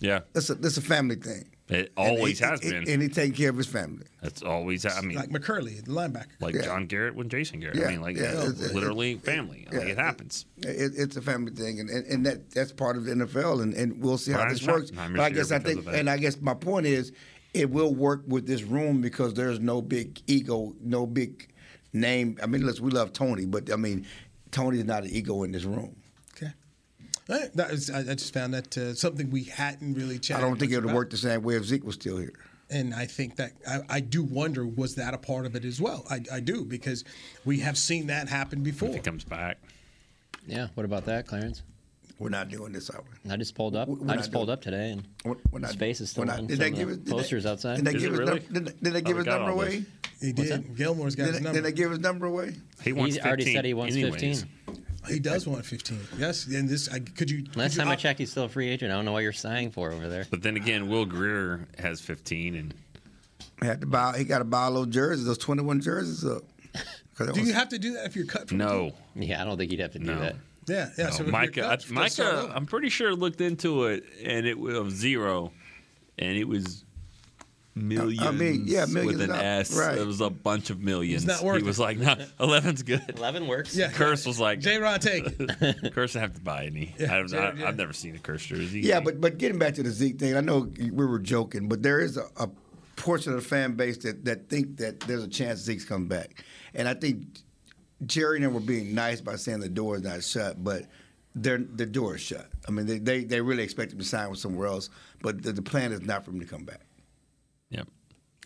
[SPEAKER 3] Yeah,
[SPEAKER 2] that's a that's a family thing.
[SPEAKER 3] it always
[SPEAKER 2] he-
[SPEAKER 3] has
[SPEAKER 2] he-
[SPEAKER 3] been.
[SPEAKER 2] and he taking care of his family.
[SPEAKER 3] That's always. I mean,
[SPEAKER 1] like
[SPEAKER 3] like,
[SPEAKER 1] McCurley, the linebacker.
[SPEAKER 2] Yeah.
[SPEAKER 3] John Garrett when Jason Garrett.
[SPEAKER 2] Yeah,
[SPEAKER 3] I mean, like
[SPEAKER 2] yeah, it's-
[SPEAKER 3] literally
[SPEAKER 2] it-
[SPEAKER 3] family.
[SPEAKER 2] yeah,
[SPEAKER 3] like it happens.
[SPEAKER 2] It, it's a family thing, and, and, and that that's part of the NFL, and, and we'll see how
[SPEAKER 3] Brian
[SPEAKER 2] this works. But I guess I think, and I guess my point is, it will work with this room because there's no big ego, no big name. I mean, listen, we love Tony, but I mean, Tony is not an ego in this room.
[SPEAKER 1] Okay. All right, that was, I, I just found that uh, something we hadn't really
[SPEAKER 2] challenged.
[SPEAKER 1] I
[SPEAKER 2] don't think it would
[SPEAKER 1] about.
[SPEAKER 2] work the same way if Zeke was still here.
[SPEAKER 1] And I think that I, I do wonder was that a part of it as well? I, I do because we have seen that happen before.
[SPEAKER 3] If he comes back,
[SPEAKER 4] Yeah. What about that, Clarence?
[SPEAKER 2] We're not doing this, are we?
[SPEAKER 4] I just pulled up.
[SPEAKER 2] We're
[SPEAKER 4] I just pulled
[SPEAKER 2] doing-
[SPEAKER 4] up today, and
[SPEAKER 2] We're, we're not,
[SPEAKER 4] space is still
[SPEAKER 2] we're not- did they give
[SPEAKER 4] the
[SPEAKER 2] us, did they-
[SPEAKER 4] posters outside.
[SPEAKER 2] Did they
[SPEAKER 3] Is
[SPEAKER 2] give
[SPEAKER 3] it
[SPEAKER 2] his
[SPEAKER 3] really?
[SPEAKER 2] num- did, they- did they
[SPEAKER 3] Oh,
[SPEAKER 2] give
[SPEAKER 3] we
[SPEAKER 2] his number away?
[SPEAKER 3] this.
[SPEAKER 1] He did. Gilmore's got
[SPEAKER 2] Did
[SPEAKER 1] his
[SPEAKER 2] they,
[SPEAKER 1] number.
[SPEAKER 2] did they give his number away?
[SPEAKER 3] he wants.
[SPEAKER 4] He already said he wants
[SPEAKER 3] anyways.
[SPEAKER 4] 15.
[SPEAKER 1] He does want 15. Yes, and this I, could you?
[SPEAKER 4] Last
[SPEAKER 1] could you
[SPEAKER 4] time I checked, he's still a free agent. I don't know what you're sighing for over there.
[SPEAKER 3] But then again, Will Grier has 15, and
[SPEAKER 2] He had to buy. He got to buy all those jerseys, those twenty-one jerseys up. 'Cause that
[SPEAKER 1] Do
[SPEAKER 2] was-
[SPEAKER 1] you have to do that if you're cut from? the
[SPEAKER 3] no,
[SPEAKER 4] Yeah, I don't think he'd have to do
[SPEAKER 3] No.
[SPEAKER 4] that.
[SPEAKER 1] Yeah, yeah.
[SPEAKER 3] no.
[SPEAKER 1] so
[SPEAKER 3] Micah,
[SPEAKER 1] cut,
[SPEAKER 3] I, Micah. I'm pretty sure looked into it, and it was zero, and it was millions.
[SPEAKER 2] I mean, yeah, millions
[SPEAKER 3] with an
[SPEAKER 2] not-
[SPEAKER 3] S.
[SPEAKER 2] right.
[SPEAKER 3] It was a bunch of millions.
[SPEAKER 1] not worth
[SPEAKER 3] he was like, "No, 11's good."
[SPEAKER 4] Eleven works.
[SPEAKER 1] Yeah,
[SPEAKER 3] Kearse was like,
[SPEAKER 1] J. Rod, take it.
[SPEAKER 3] Kearse didn't have to buy any.
[SPEAKER 1] Yeah,
[SPEAKER 3] I don't,
[SPEAKER 1] J-
[SPEAKER 3] I,
[SPEAKER 1] yeah.
[SPEAKER 3] I've never seen a Kearse jersey.
[SPEAKER 2] Yeah, but but getting back to the Zeke thing, I know we were joking, but there is a, a portion of the fan base that, that think that there's a chance Zeke's come back, and I think Jerry and them were being nice by saying the door is not shut, but they're, the door is shut. I mean, they, they, they really expect him to sign with somewhere else, but the, the plan is not for him to come back.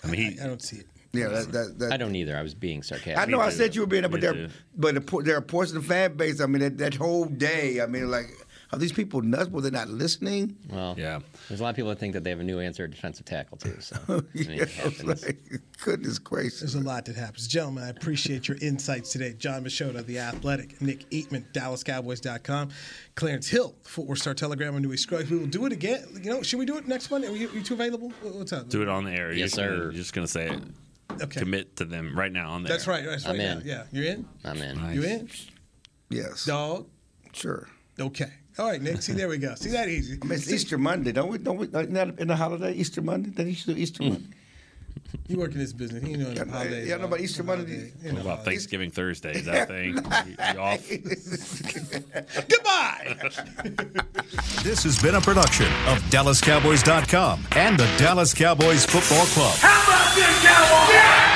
[SPEAKER 3] I mean, he,
[SPEAKER 1] I don't see it.
[SPEAKER 2] Yeah, that, that, that
[SPEAKER 4] I don't either. I was being sarcastic.
[SPEAKER 2] I know I said you were being there, but there, but the, por- there are portions of the fan base. I mean, that, that whole day. I mean, like, are these people nuts? Were they not listening?
[SPEAKER 4] Well,
[SPEAKER 3] yeah.
[SPEAKER 4] There's a lot of people that think that they have a new answer at defensive tackle too. So I mean,
[SPEAKER 2] Yeah,
[SPEAKER 4] it happens.
[SPEAKER 2] like, goodness gracious.
[SPEAKER 1] There's a lot that happens. Gentlemen, I appreciate your insights today. Jon Machota, The Athletic, Nick Eatman, DallasCowboys.com, Clarence Hill, Fort Worth Star Telegram, and Newy Scruggs. We will do it again. You know, should we do it next Monday? Are you, are you two available? What's up?
[SPEAKER 3] Do it on the air. You're
[SPEAKER 4] Yes,
[SPEAKER 3] just gonna-
[SPEAKER 4] sir.
[SPEAKER 3] You're just gonna say it.
[SPEAKER 1] Okay.
[SPEAKER 3] Commit to them right now on the
[SPEAKER 1] That's right. That's
[SPEAKER 4] I'm
[SPEAKER 1] right.
[SPEAKER 4] in.
[SPEAKER 1] Yeah, yeah. You're in?
[SPEAKER 4] I'm in.
[SPEAKER 3] Nice.
[SPEAKER 1] You in?
[SPEAKER 2] Yes.
[SPEAKER 1] Dog?
[SPEAKER 2] Sure.
[SPEAKER 1] Okay. All right, Nick. See, there we go. See that easy.
[SPEAKER 2] I mean, it's
[SPEAKER 1] See,
[SPEAKER 2] Easter Monday, don't we? Don't we? Isn't that in the holiday, Easter Monday? Then you should do Easter Monday.
[SPEAKER 1] You work in this business. You know
[SPEAKER 2] Yeah,
[SPEAKER 1] the holidays.
[SPEAKER 2] yeah, I know about Easter Monday.
[SPEAKER 1] holidays, you
[SPEAKER 3] What
[SPEAKER 1] know.
[SPEAKER 3] about Thanksgiving Thursday? Is that thing? You- you off?
[SPEAKER 1] Goodbye.
[SPEAKER 8] This has been a production of DallasCowboys.com and the Dallas Cowboys Football Club.
[SPEAKER 9] How about this, Cowboys? Yeah!